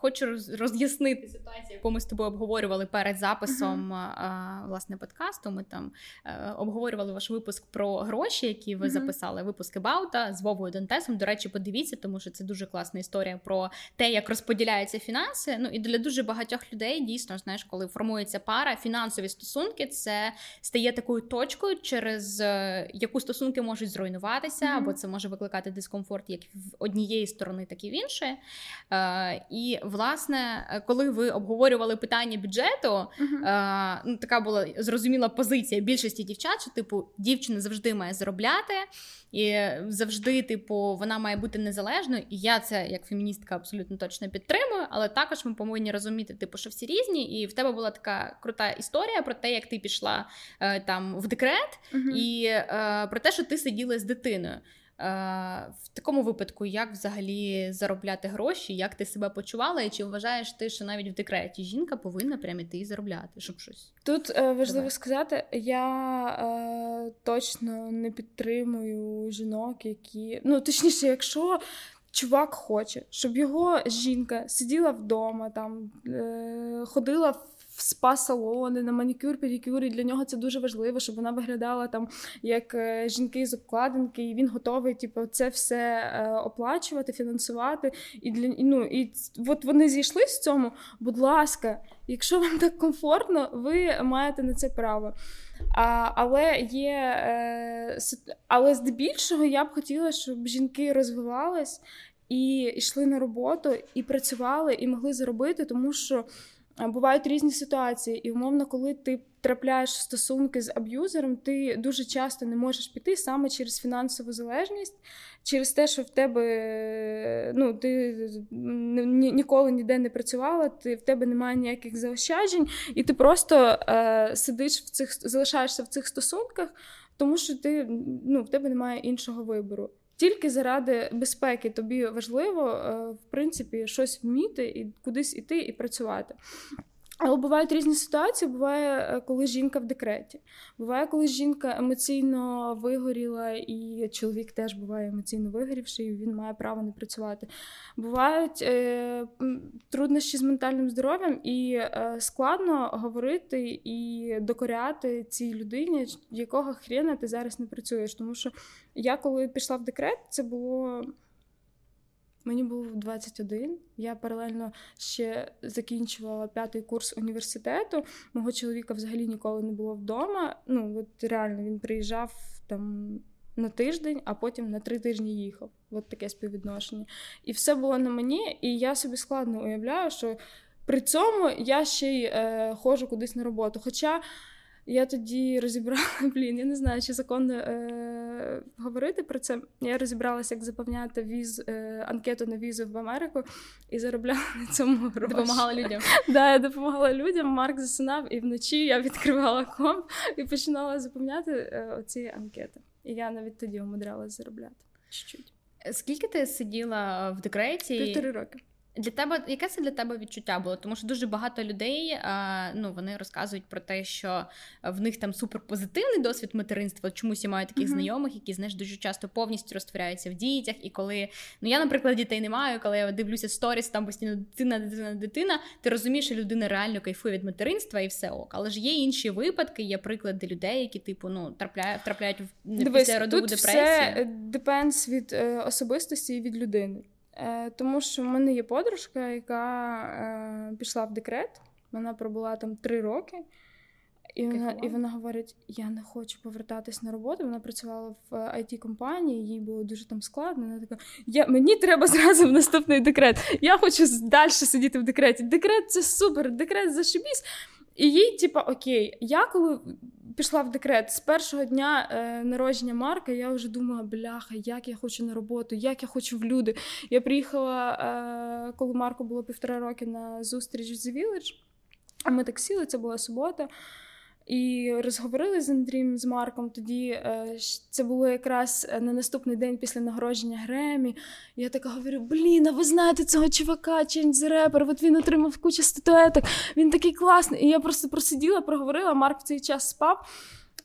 Хочу роз'яснити ситуацію, яку ми з тобою обговорювали перед записом uh-huh. власне подкасту. Ми там е, обговорювали ваш випуск про гроші, які ви uh-huh. записали. Випуски Баута з Вовою Дантесом. До речі, подивіться, тому що це дуже класна історія про те, як розподіляються фінанси. Ну і для дуже багатьох людей дійсно знаєш, коли формується пара, фінансові стосунки це стає такою точкою, через е, яку стосунки можуть зруйнуватися, uh-huh. або це може викликати дискомфорт як в однієї сторони, так і в іншої. Е, і власне, коли ви обговорювали питання бюджету, uh-huh. ну, така була зрозуміла позиція більшості дівчат, що типу дівчина завжди має заробляти, і завжди, типу, вона має бути незалежною. І я це як феміністка абсолютно точно підтримую. Але також ми повинні розуміти, типу, що всі різні, і в тебе була така крута історія про те, як ти пішла е, там в декрет, uh-huh. і е, про те, що ти сиділа з дитиною. В такому випадку, як взагалі заробляти гроші, як ти себе почувала, і чи вважаєш ти, що навіть в декреті жінка повинна прямо йти і заробляти, щоб щось тут е, важливо Давай. сказати, я е, точно не підтримую жінок, які ну точніше, якщо чувак хоче, щоб його жінка сиділа вдома, там е, ходила в в спа-салони, на манікюр, педикюр, і для нього це дуже важливо, щоб вона виглядала там як е, жінки з обкладинки, і він готовий, типу, це все е, оплачувати, фінансувати. І для ну і от вони зійшли з цьому. Будь ласка, якщо вам так комфортно, ви маєте на це право. А, Але є, е, але здебільшого я б хотіла, щоб жінки розвивались і йшли на роботу, і працювали, і могли заробити, тому що бувають різні ситуації, і умовно, коли ти трапляєш в стосунки з аб'юзером, ти дуже часто не можеш піти саме через фінансову залежність, через те, що в тебе ну, ти ніколи ніде не працювала, ти в тебе немає ніяких заощаджень, і ти просто е, сидиш в цих залишаєшся в цих стосунках, тому що ти ну, в тебе немає іншого вибору. Тільки заради безпеки тобі важливо, е, в принципі, щось вміти і кудись іти і працювати. Але бувають різні ситуації. Буває, е, коли жінка в декреті. Буває, коли жінка емоційно вигоріла, і чоловік теж буває емоційно вигорівший, і він має право не працювати. Бувають е, труднощі з ментальним здоров'ям, і е, складно говорити і докоряти цій людині, якого хрена ти зараз не працюєш. Тому що я, коли пішла в декрет, це було. Мені було 21. Я паралельно ще закінчувала п'ятий курс університету. Мого чоловіка взагалі ніколи не було вдома. Ну от реально він приїжджав там на тиждень, а потім на три тижні їхав. От таке співвідношення. І все було на мені, і я собі складно уявляю, що при цьому я ще й е, ходжу кудись на роботу. Хоча. Я тоді розібрала, блін, я не знаю, чи законно е, говорити про це. Я розібралася, як заповняти віз е, анкету на візу в Америку і заробляла на цьому гроші. Допомагала людям. Да, я допомагала людям. Марк засинав, і вночі я відкривала комп і починала заповняти е, оці анкети. І я навіть тоді умудрялася заробляти. Чуть-чуть. Скільки ти сиділа в декреті? Півтори роки. Для тебе яке це для тебе відчуття було? Тому що дуже багато людей а, ну вони розказують про те, що в них там суперпозитивний досвід материнства. Чомусь я маю таких uh-huh. знайомих, які знаєш дуже часто повністю розтворяються в дітях. І коли ну я, наприклад, дітей не маю, коли я дивлюся сторіс, там постійно дитина, дитина, дитина, ти розумієш, що людина реально кайфує від материнства і все ок. Але ж є інші випадки, є приклади людей, які типу ну трапляють трапляють в після родову депресію. Все депенс від е, особистості і від людини. Е, тому що в мене є подружка, яка е, пішла в декрет. Вона пробула там три роки, і вона і вона говорить: я не хочу повертатись на роботу. Вона працювала в it е, компанії їй було дуже там складно. Вона така: я, мені треба зразу в наступний декрет. Я хочу далі сидіти в декреті. Декрет це супер, декрет зашибісь. І їй, типа, окей, я коли пішла в декрет з першого дня е, народження Марка, я вже думала, бляха, як я хочу на роботу, як я хочу в люди. Я приїхала, е, коли Марку було півтора роки на зустріч з Village, а ми так сіли, це була субота. І розговорили з Андрієм з Марком. Тоді е, це було якраз на наступний день після нагородження Гремі. Я така говорю: блін, а ви знаєте цього чувака, Change Rapper, От він отримав кучу статуеток, він такий класний. І я просто просиділа, проговорила. Марк в цей час спав.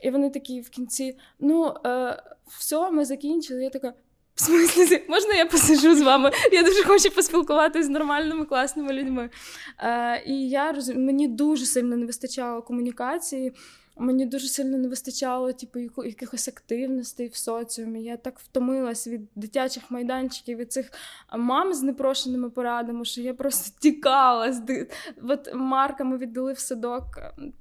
І вони такі в кінці: ну, е, все, ми закінчили. Я така. В смислі, можна я посижу з вами? Я дуже хочу поспілкуватися з нормальними класними людьми. Е, І я розумію, мені дуже сильно не вистачало комунікації. Мені дуже сильно не вистачало типу, якихось активностей в соціумі. Я так втомилась від дитячих майданчиків, від цих мам з непрошеними порадами, що я просто тікала. От Марка ми віддали в садок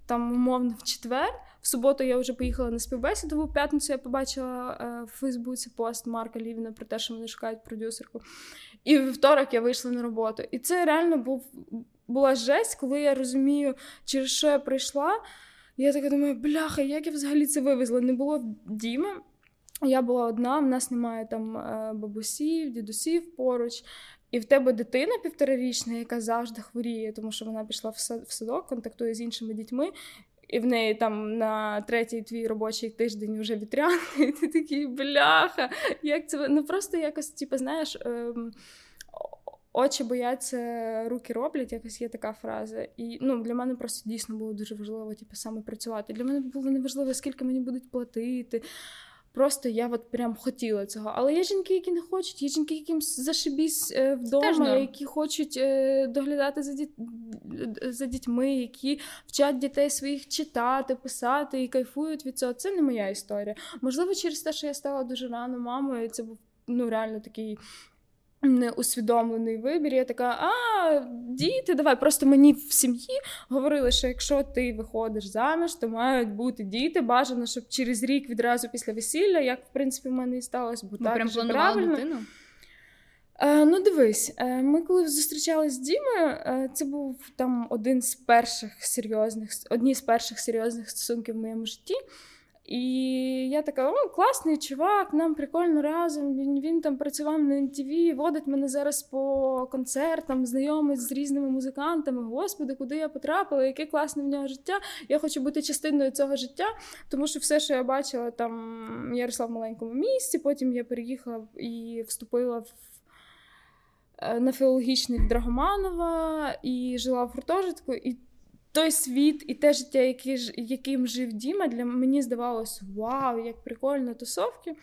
там, умовно, в четвер. В суботу я вже поїхала на співбесіду. В п'ятницю я побачила е, в Фейсбуці пост Марка Лівіна про те, що вони шукають продюсерку. І вівторок я вийшла на роботу. І це реально був була жесть, коли я розумію, через що я прийшла. Я така думаю, бляха, як я взагалі це вивезла? Не було Діми. Я була одна, в нас немає там е, бабусів, дідусів поруч. І в тебе дитина півторарічна, яка завжди хворіє, тому що вона пішла в садок, контактує з іншими дітьми, і в неї там на третій твій робочий тиждень вже вітряний, і ти такий бляха. Як це ну просто якось, типу, знаєш. Ем... Очі бояться, руки роблять, якось є така фраза. І ну, для мене просто дійсно було дуже важливо типу, саме працювати. Для мене було неважливо, скільки мені будуть платити. Просто я от прям хотіла цього. Але є жінки, які не хочуть, є жінки, яким зашибісь е, вдома, які хочуть е, доглядати за діт... за дітьми, які вчать дітей своїх читати, писати і кайфують від цього. Це не моя історія. Можливо, через те, що я стала дуже рано мамою, це був ну реально такий неусвідомлений вибір. Я така, а діти, давай. Просто мені в сім'ї говорили, що якщо ти виходиш заміж, то мають бути діти. Бажано, щоб через рік відразу після весілля, як в принципі в мене і сталося, бо так прям правильно. дитину? Е, ну, дивись, е, ми коли зустрічалися з Дімою, е, це був там один з перших серйозних, одні з перших серйозних стосунків в моєму житті. І я така, о, класний чувак, нам прикольно разом. Він він там працював на MTV, водить мене зараз по концертам, знайомить з різними музикантами. Господи, куди я потрапила, яке класне в нього життя. Я хочу бути частиною цього життя, тому що все, що я бачила, там я росла в маленькому місті, потім я переїхала і вступила в. Е, на філологічний в Драгоманова і жила в гуртожитку. І той світ і те життя, яке, яким жив Діма, для мені здавалось, вау, як прикольно тусовки.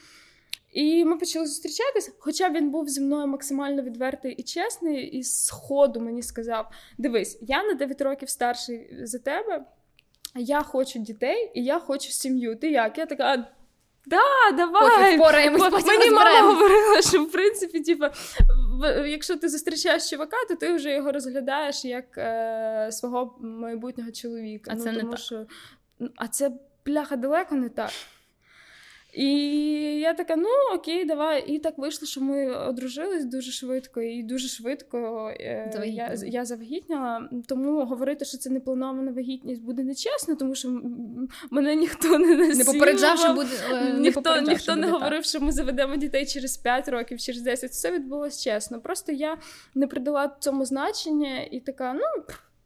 І ми почали зустрічатися, хоча він був зі мною максимально відвертий і чесний, і з ходу мені сказав: Дивись, я на 9 років старший за тебе, я хочу дітей і я хочу сім'ю. Ти як? Я така. Да, давай! Впораємось, Мені мама говорила, що в принципі, типу, якщо ти зустрічаєш чувака, то ти вже його розглядаєш як е, свого майбутнього чоловіка. А ну, це тому, не що, так. А це бляха далеко не так. І я така, ну окей, давай. І так вийшло, що ми одружились дуже швидко, і дуже швидко е, я я завагітняла. Тому говорити, що це не планована вагітність, буде нечесно, тому що мене ніхто не насилував. Не попереджав, що буде е, ніхто не, ніхто не говорив, що ми заведемо дітей через 5 років, через 10. Все відбулося чесно. Просто я не придала цьому значення і така, ну.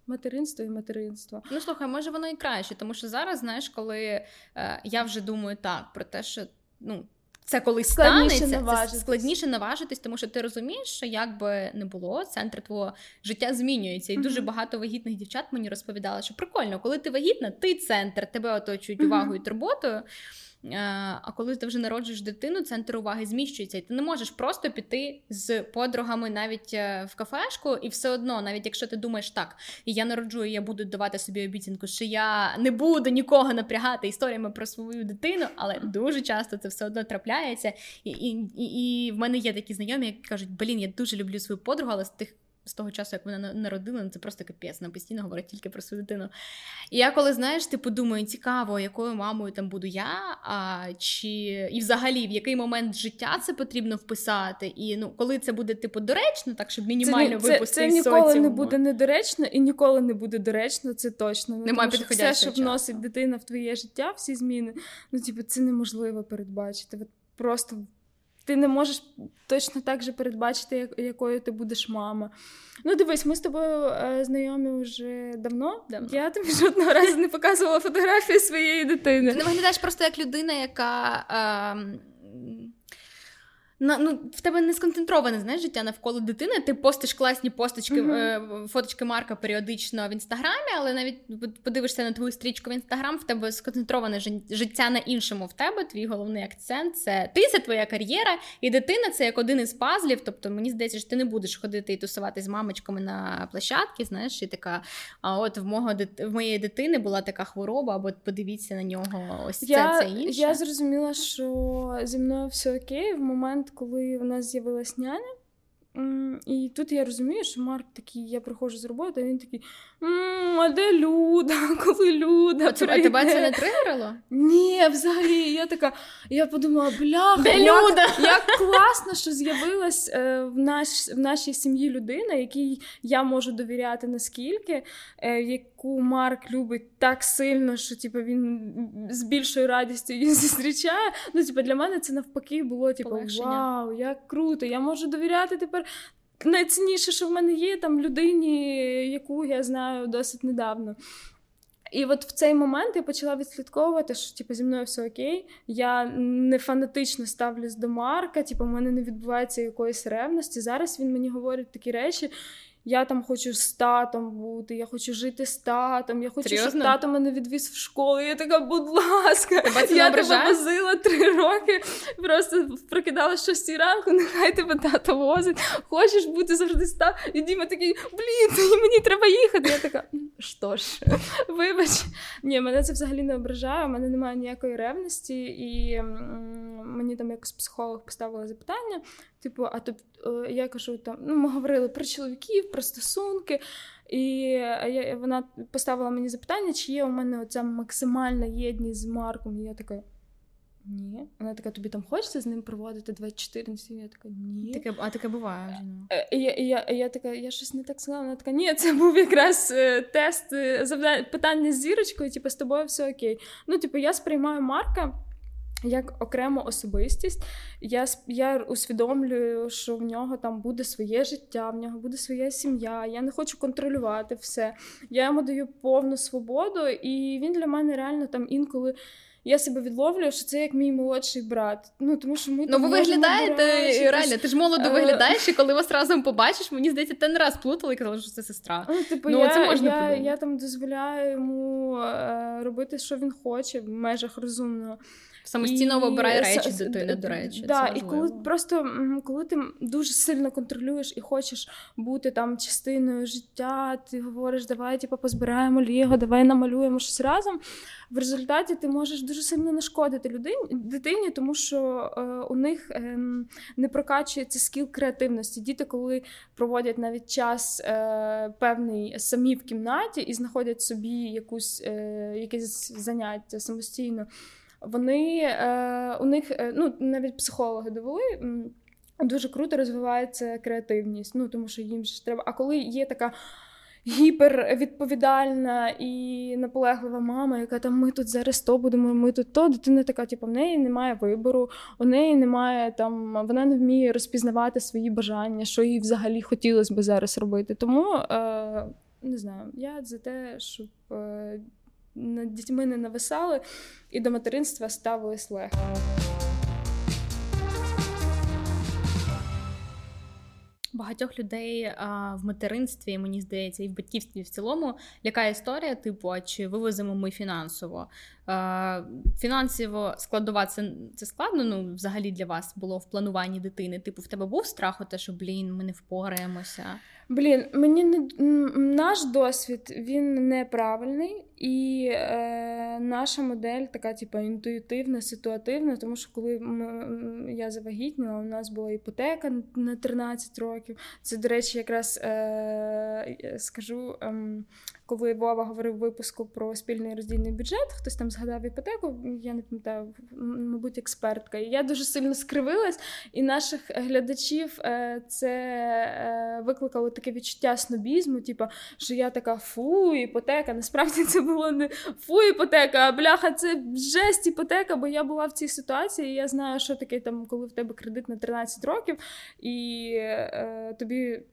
Материнство і материнство. Ну слухай, може воно і краще, тому що зараз, знаєш, коли е, я вже думаю так про те, що ну. Це коли складніше станеться, наважитись. це складніше наважитись, тому що ти розумієш, що як би не було, центр твого життя змінюється. І mm-hmm. дуже багато вагітних дівчат мені розповідали, що прикольно, коли ти вагітна, ти центр, тебе оточують увагою і турботою. Е, а коли ти вже народжуєш дитину, центр уваги зміщується, і ти не можеш просто піти з подругами навіть е, в кафешку, і все одно, навіть якщо ти думаєш так, і я народжую, я буду давати собі обіцянку, що я не буду нікого напрягати історіями про свою дитину, але дуже часто це все одно трапляється. І і, і, і в мене є такі знайомі, які кажуть, блін, я дуже люблю свою подругу, але з тих з того часу, як вона народила, ну, це просто капець, вона постійно говорить тільки про свою дитину. І я коли знаєш, типу думаю, цікаво, якою мамою там буду я, а чи і взагалі в який момент життя це потрібно вписати, і ну коли це буде типу доречно, так щоб мінімально це, випустити Це, це ніколи соціуму. не буде недоречно і ніколи не буде доречно, це точно. Ну, Немає тому, все, що вносить дитина в твоє життя, всі зміни, ну типу, це неможливо передбачити. От просто ти не можеш точно так же передбачити, якою ти будеш мама. Ну, дивись, ми з тобою е, знайомі вже давно. давно. Я тобі жодного разу не показувала фотографії своєї дитини. Ти не виглядаєш просто як людина, яка. Е, на, ну, в тебе не сконцентроване знаєш, життя навколо дитини. Ти постиш класні посточки, е, фоточки Марка періодично в інстаграмі, але навіть подивишся на твою стрічку в інстаграм, в тебе сконцентроване життя на іншому в тебе. Твій головний акцент це ти, це твоя кар'єра, і дитина це як один із пазлів. Тобто мені здається, що ти не будеш ходити і тусувати з мамочками на площадки. Знаєш, і така. А от в мого в моєї дитини була така хвороба, або подивіться на нього. Ось я, це це інше. Я зрозуміла, що зі мною все окей в момент, коли в нас з'явилась няня. І тут я розумію, що Марк такий, я приходжу з роботи, а він такий: а де Люда? Коли Люда? А, а тебе це не тригерило? Ні, взагалі, я така, я подумала, бляха, де як, Люда? як класно, що з'явилась е, в наш, в нашій сім'ї людина, якій я можу довіряти наскільки, е, яку Марк любить так сильно, що типу, він з більшою радістю її зустрічає. Ну, типу, для мене це навпаки було типу, вау, як круто! Я можу довіряти тепер найцінніше, що в мене є, там людині, яку я знаю досить недавно. І от в цей момент я почала відслідковувати, що типу, зі мною все окей. Я не фанатично ставлюсь до Марка, типу, в мене не відбувається якоїсь ревності. Зараз він мені говорить такі речі, я там хочу з татом бути, я хочу жити з татом, я хочу, Серйозно? щоб тато мене відвіз в школу. Я така, будь ласка, тебе я тебе возила три роки, просто прокидала щось ранку, нехай тебе тато возить. Хочеш бути завжди з татом? І Діма такий, блін, мені треба їхати. Я така, що ж, вибач. Ні, мене це взагалі не ображає, у мене немає ніякої ревності, і мені там якось психолог поставила запитання. Типу, а то е, я кажу, там ну ми говорили про чоловіків, про стосунки, і я, вона поставила мені запитання, чи є у мене оця максимальна єдність з Марком. І я така. Ні. Вона така, тобі там хочеться з ним проводити 24 на Я така, ні. Таке, а таке буває. Е, і я, я, я, така, я щось не так сказала. Вона така, ні, це був якраз е, тест завдання питання з зірочкою, типу, з тобою все окей. Ну, типу, я сприймаю Марка як окрему особистість, я я усвідомлюю, що в нього там буде своє життя, в нього буде своя сім'я. Я не хочу контролювати все. Я йому даю повну свободу, і він для мене реально там інколи. Я себе відловлюю, що це як мій молодший брат. Ну тому що ми Ну, ви виглядаєте реально, ти ж молодо е, виглядаєш, і коли вас разом побачиш, мені здається, ти не раз плутали і казали, що це сестра. Ну, типу, ну, я, це можна я, я там дозволяю йому е, робити, що він хоче в межах розумного. Самостійно вибирає речі дитини, до речі. Да, це І коли просто коли ти дуже сильно контролюєш і хочеш бути там частиною життя, ти говориш, давай типу, позбираємо ліго, давай намалюємо щось разом. В результаті ти можеш дуже сильно нашкодити людині, дитині, тому що е, у них е, не прокачується скіл креативності. Діти, коли проводять навіть час е, певний самі в кімнаті і знаходять собі якусь е, якесь заняття самостійно вони е, у них е, ну навіть психологи довели. Дуже круто розвивається креативність, ну тому що їм ж треба. А коли є така гіпервідповідальна і наполеглива мама, яка там ми тут зараз то будемо, ми тут то дитина така, типу, в неї немає вибору, у неї немає там, вона не вміє розпізнавати свої бажання, що їй взагалі хотілося би зараз робити. Тому е, не знаю, я за те, щоб. Е, над дітьми не нависали і до материнства ставились легко. Багатьох людей а, в материнстві, мені здається, і в батьківстві в цілому лякає історія, типу, а чи вивеземо ми фінансово? А, Фінансово складова це це складно. Ну, взагалі для вас було в плануванні дитини. Типу, в тебе був страх, те, що блін, ми не впораємося. Блін, мені не наш досвід він неправильний, і е, наша модель така, типу, інтуїтивна, ситуативна, тому що коли ми, я завагітніла, у нас була іпотека на 13 років. Це, до речі, якраз е, скажу. Е, коли Вова говорив випуску про спільний роздільний бюджет, хтось там згадав іпотеку, я не пам'ятаю, мабуть, експертка. І я дуже сильно скривилась, і наших глядачів е, це е, викликало таке відчуття снобізму, типу, що я така фу, іпотека. Насправді це було не фу, іпотека, а бляха, це жесть іпотека, бо я була в цій ситуації, і я знаю, що таке там, коли в тебе кредит на 13 років, і е, тобі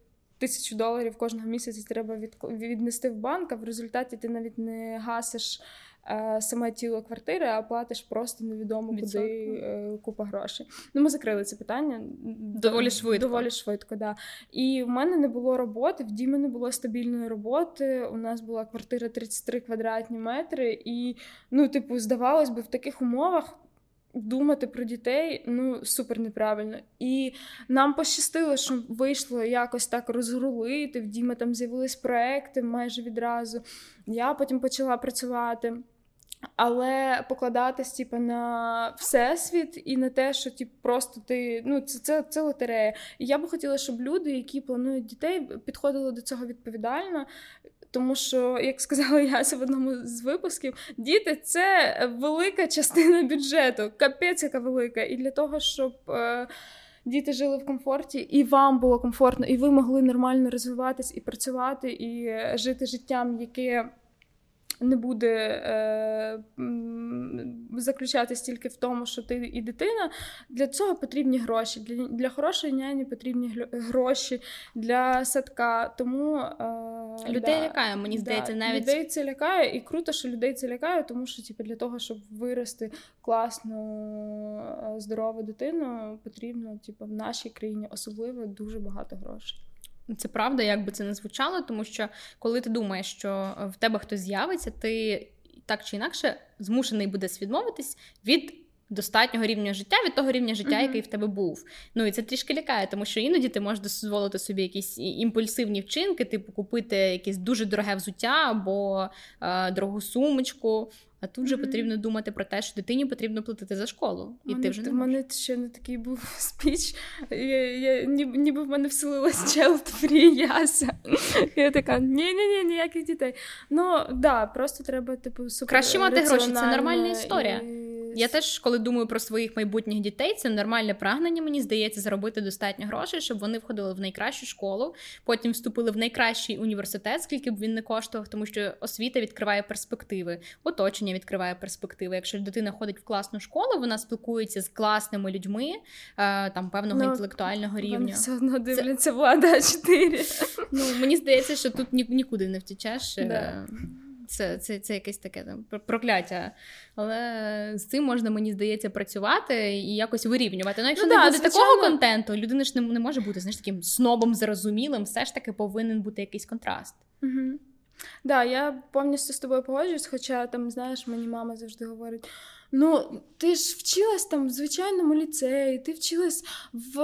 тисячу доларів кожного місяця треба від, віднести в банк, а в результаті ти навіть не гасиш. е, саме тіло квартири, а платиш просто невідомо куди е, купа грошей. Ну, ми закрили це питання доволі швидко. Доволі швидко, да. І в мене не було роботи, в Дімі не було стабільної роботи. У нас була квартира 33 квадратні метри, і ну, типу, здавалось би, в таких умовах. Думати про дітей ну супер неправильно. І нам пощастило, що вийшло якось так розгрулити. В Діма там з'явились проекти майже відразу. Я потім почала працювати. Але покладатись типу, на всесвіт і на те, що типу, просто ти ну це це, це лотерея. І я би хотіла, щоб люди, які планують дітей, підходили до цього відповідально. Тому що, як сказала Яся в одному з випусків, діти це велика частина бюджету, капець, яка велика. І для того, щоб е, діти жили в комфорті, і вам було комфортно, і ви могли нормально розвиватись і працювати, і жити життям, яке не буде е, заключатись тільки в тому, що ти і дитина. Для цього потрібні гроші. Для для хорошої няні потрібні гроші для садка. Тому е, людей да, лякає, мені здається, да, навіть людей це лякає, і круто, що людей це лякає, тому що типу, для того, щоб вирости класну, е, здорову дитину, потрібно типу, в нашій країні особливо дуже багато грошей. Це правда, як би це не звучало, тому що коли ти думаєш, що в тебе хтось з'явиться, ти так чи інакше змушений буде відмовитись від. Достатнього рівня життя від того рівня життя, mm-hmm. який в тебе був. Ну і це трішки лякає, тому що іноді ти можеш дозволити собі якісь імпульсивні вчинки, типу купити якесь дуже дороге взуття або е, дорогу сумочку, а тут же mm-hmm. потрібно думати про те, що дитині потрібно платити за школу. І мене, ти вже не В мене ще не такий був спіч. Я, я, ніби, ніби в мене вселилась child free яся. Я така: ні-ні-ні, ніяких дітей. Ну да, просто треба, типу, супер Краще мати гроші, це нормальна історія. І... Я теж, коли думаю про своїх майбутніх дітей, це нормальне прагнення, мені здається, заробити достатньо грошей, щоб вони входили в найкращу школу, потім вступили в найкращий університет, скільки б він не коштував, тому що освіта відкриває перспективи, оточення відкриває перспективи. Якщо дитина ходить в класну школу, вона спілкується з класними людьми е, там певного ну, інтелектуального рівня. Все одно дивляться це... влада 4. Ну мені здається, що тут нікуди не втічеш. Е, да це це, це якесь таке там прокляття. Але з цим можна, мені здається, працювати і якось вирівнювати. Ну, якщо ну, не да, буде звичайно... такого контенту, людина ж не, не може бути знаєш, таким снобом зрозумілим, все ж таки повинен бути якийсь контраст. Угу. Да, я повністю з тобою погоджуюсь, хоча там, знаєш, мені мама завжди говорить. Ну, ти ж вчилась там в звичайному ліцеї, ти вчилась в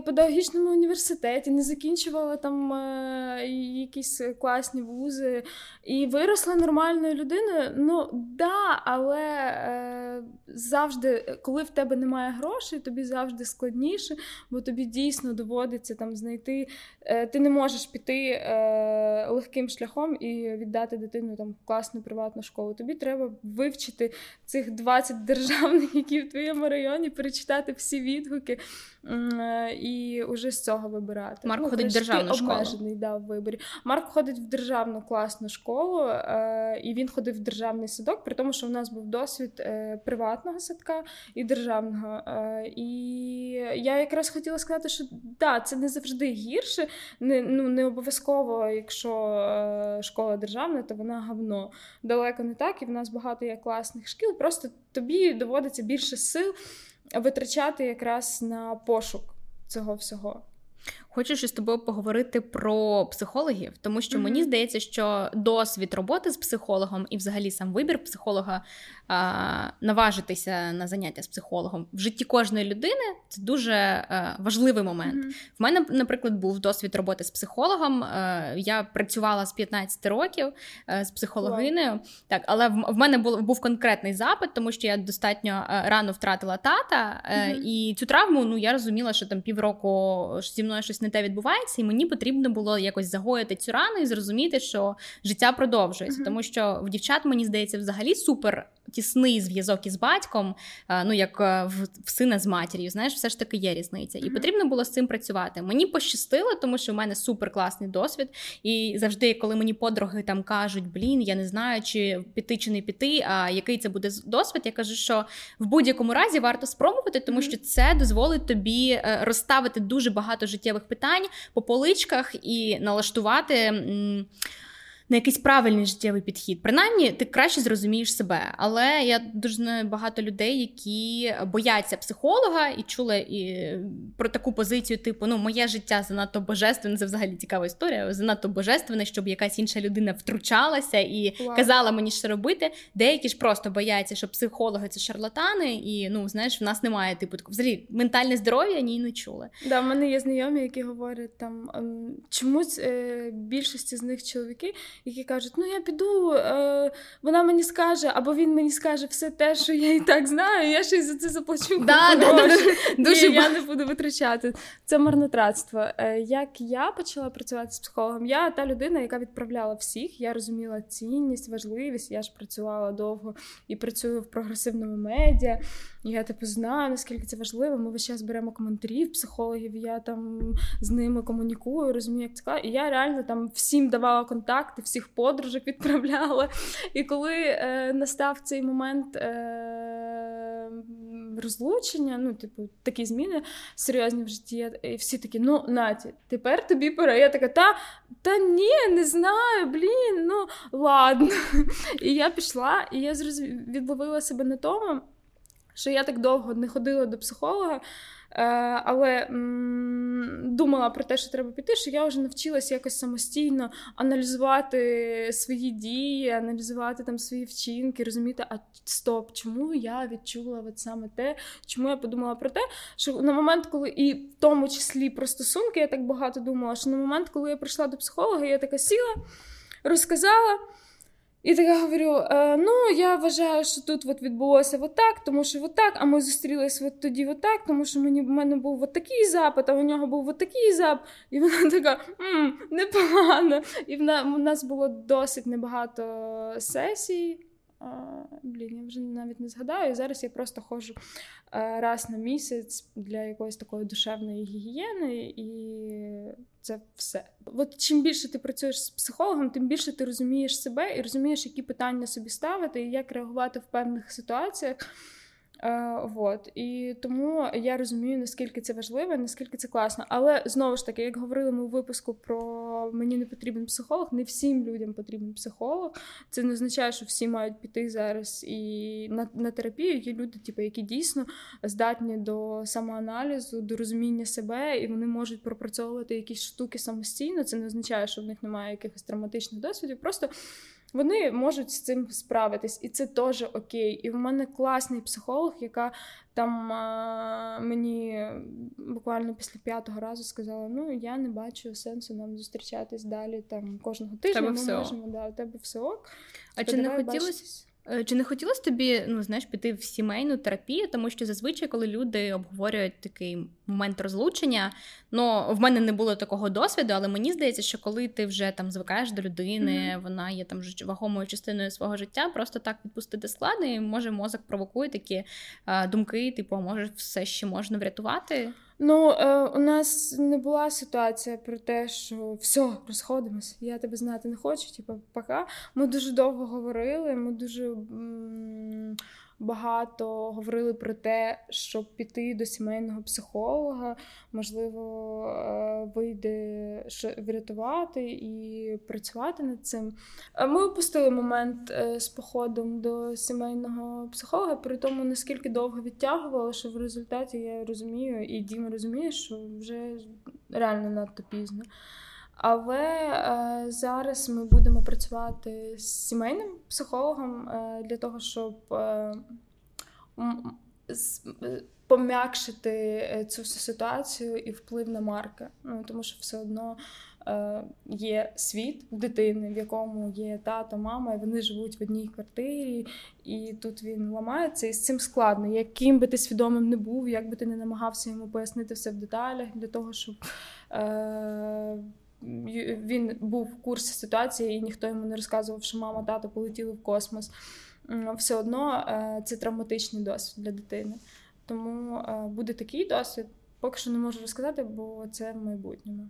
педагогічному університеті, не закінчувала там е, якісь класні вузи і виросла нормальною людиною. Ну да, але е, завжди, коли в тебе немає грошей, тобі завжди складніше, бо тобі дійсно доводиться там знайти. Е, ти не можеш піти е, легким шляхом і віддати дитину там в класну приватну школу. Тобі треба вивчити цих 20 державних, які в твоєму районі, перечитати всі відгуки е, і уже з цього вибирати. Марк ну, ходить в державну школу. обмежений да, в виборі. Марк ходить в державну класну школу, е, і він ходив в державний садок, при тому, що в нас був досвід е, приватного садка і державного. І я якраз хотіла сказати, що да, це не завжди гірше, не ну не обов'язково, якщо школа державна, то вона говно. Далеко не так, і в нас багато є класних шкіл. Просто тобі доводиться більше сил витрачати якраз на пошук цього всього. Хочу ще з тобою поговорити про психологів, тому що mm-hmm. мені здається, що досвід роботи з психологом і, взагалі, сам вибір психолога а, наважитися на заняття з психологом в житті кожної людини це дуже а, важливий момент. Mm-hmm. В мене, наприклад, був досвід роботи з психологом. А, я працювала з 15 років з психологинею, wow. так, але в, в мене був був конкретний запит, тому що я достатньо рано втратила тата, mm-hmm. і цю травму ну я розуміла, що там півроку зі мною щось не те відбувається, і мені потрібно було якось загоїти цю рану і зрозуміти, що життя продовжується, mm-hmm. тому що в дівчат мені здається взагалі супер тісний зв'язок із батьком, ну як е, в, в сина з матір'ю. Знаєш, все ж таки є різниця, і потрібно було з цим працювати. Мені пощастило, тому що в мене супер класний досвід. І завжди, коли мені подруги там кажуть, блін, я не знаю, чи піти, чи не піти, а який це буде досвід, я кажу, що в будь-якому разі варто спробувати, тому що це дозволить тобі е, розставити дуже багато життєвих питань по поличках і налаштувати на якийсь правильний життєвий підхід. Принаймні, ти краще зрозумієш себе. Але я дуже знаю багато людей, які бояться психолога і чули і про таку позицію, типу, ну, моє життя занадто божественне, це взагалі цікава історія. Занадто божественне, щоб якась інша людина втручалася і wow. казала мені, що робити. Деякі ж просто бояться, що психологи це шарлатани, і ну знаєш, в нас немає типу такого взагалі ментальне здоров'я ні не чули. Да, в мене є знайомі, які говорять там ем, чомусь е, більшості з них чоловіки які кажуть, ну я піду, е, вона мені скаже, або він мені скаже все те, що я і так знаю, я ще й за це заплачу. Да, да, дуже, дуже Я не буду витрачати. Це марнотратство. Е, як я почала працювати з психологом, я та людина, яка відправляла всіх, я розуміла цінність, важливість. Я ж працювала довго і працюю в прогресивному медіа. Я типу знаю, наскільки це важливо. Ми весь час беремо коментарів психологів. Я там з ними комунікую, розумію, як це І я реально там всім давала контакти, всіх подружок відправляла. І коли е, настав цей момент е, розлучення, ну, типу, такі зміни серйозні в житті, і всі такі, ну, Наті, тепер тобі пора. Я така, та та ні, не знаю, блін, ну ладно. І я пішла, і я зроз... відловила себе на тому що я так довго не ходила до психолога, але думала про те, що треба піти, що я вже навчилася якось самостійно аналізувати свої дії, аналізувати там свої вчинки, розуміти, а стоп, чому я відчула от саме те, чому я подумала про те, що на момент, коли і в тому числі про стосунки, я так багато думала, що на момент, коли я прийшла до психолога, я така сіла, розказала. І так я говорю: е, ну я вважаю, що тут от відбулося отак, так, тому що отак, так, а ми зустрілися от тоді отак, так, тому що мені в мене був от такий запит, а у нього був от такий запит. І вона така М, непогано. І в нас було досить небагато сесій. Блін, я вже навіть не згадаю. зараз я просто ходжу раз на місяць для якоїсь такої душевної гігієни, і це все. От чим більше ти працюєш з психологом, тим більше ти розумієш себе і розумієш, які питання собі ставити, і як реагувати в певних ситуаціях. Е, вот. І тому я розумію, наскільки це важливо, наскільки це класно. Але знову ж таки, як говорили ми у випуску про мені не потрібен психолог, не всім людям потрібен психолог. Це не означає, що всі мають піти зараз і на на терапію. Є люди, типу, які дійсно здатні до самоаналізу, до розуміння себе, і вони можуть пропрацьовувати якісь штуки самостійно. Це не означає, що в них немає якихось травматичних досвідів. Просто вони можуть з цим справитись, і це теж окей. І в мене класний психолог, яка там а, мені буквально після п'ятого разу сказала: ну я не бачу сенсу нам зустрічатись далі там кожного тижня. Тебе ми все можемо да, у тебе все ок. А чи не хотілося? Е, чи не хотілося тобі ну знаєш піти в сімейну терапію, тому що зазвичай, коли люди обговорюють такий момент розлучення, ну в мене не було такого досвіду, але мені здається, що коли ти вже там звикаєш до людини, mm-hmm. вона є там вагомою частиною свого життя, просто так відпустити складно, і може мозок провокує такі а, думки, типу, може, все ще можна врятувати. Ну, е, у нас не була ситуація про те, що все, розходимось, я тебе знати не хочу, типу, пока. Ми дуже довго говорили, ми дуже. М- багато говорили про те, щоб піти до сімейного психолога, можливо, е, вийде врятувати і працювати над цим. Е, ми опустили момент е, з походом до сімейного психолога, при тому наскільки довго відтягували, що в результаті я розумію, і Діма розуміє, що вже реально надто пізно. Але е, зараз ми будемо працювати з сімейним психологом е, для того, щоб е, е пом'якшити е, цю ситуацію і вплив на марки. Ну тому що все одно е, є світ дитини, в якому є тато, мама, і вони живуть в одній квартирі, і тут він ламається, і з цим складно. Яким би ти свідомим не був, як би ти не намагався йому пояснити все в деталях для того, щоб. Е, він був в курсі ситуації, і ніхто йому не розказував, що мама, тато полетіли в космос. Все одно е, це травматичний досвід для дитини. Тому е, буде такий досвід. Поки що не можу розказати, бо це в майбутньому.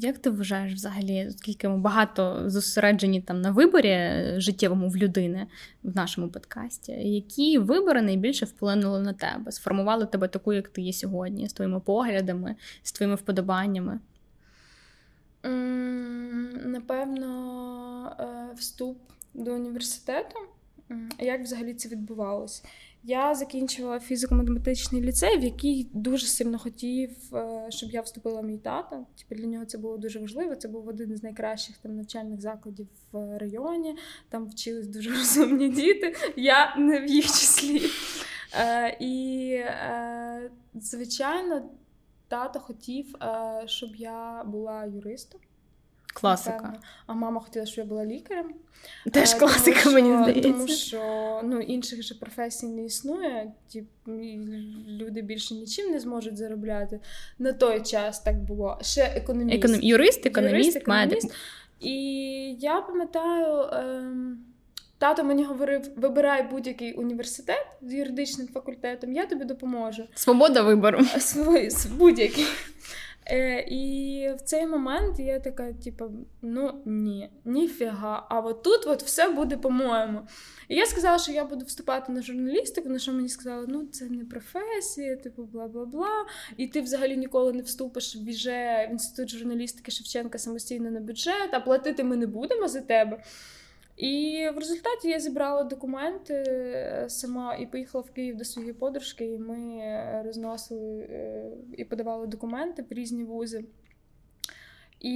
Як ти вважаєш взагалі, оскільки ми багато зосереджені там на виборі життєвому в людини в нашому подкасті, які вибори найбільше вплинули на тебе, сформували тебе таку, як ти є сьогодні, з твоїми поглядами, з твоїми вподобаннями? Напевно, е, вступ до університету. Як взагалі це відбувалось? Я закінчувала фізико-математичний ліцей, в який дуже сильно хотів, е, щоб я вступила мій тато. Типу для нього це було дуже важливо. Це був один із найкращих там навчальних закладів в районі. Там вчились дуже розумні діти. Я не в їх числі. Е, І, е, звичайно, тато хотів, е, щоб я була юристом. Класика. А мама хотіла, щоб я була лікарем. Теж е, класика, тому, мені здається. Тому що ну, інших же професій не існує, ті люди більше нічим не зможуть заробляти. На той час так було. Ще економіст. Економ... Юрист, економіст, Юрист, економіст. Має... І я пам'ятаю. Ем... Тато мені говорив: вибирай будь-який університет з юридичним факультетом, я тобі допоможу. Свобода вибору. Будь-який. Е, І в цей момент я така, типу, ну ні, ніфіга. А от тут от все буде по-моєму. І я сказала, що я буду вступати на журналістику, на що мені сказали, ну це не професія, типу, бла бла бла. І ти взагалі ніколи не вступиш в інститут журналістики Шевченка самостійно на бюджет, а платити ми не будемо за тебе. І в результаті я зібрала документи е, сама і поїхала в Київ до своєї подружки, і ми е, розносили е, і подавали документи в різні вузи. І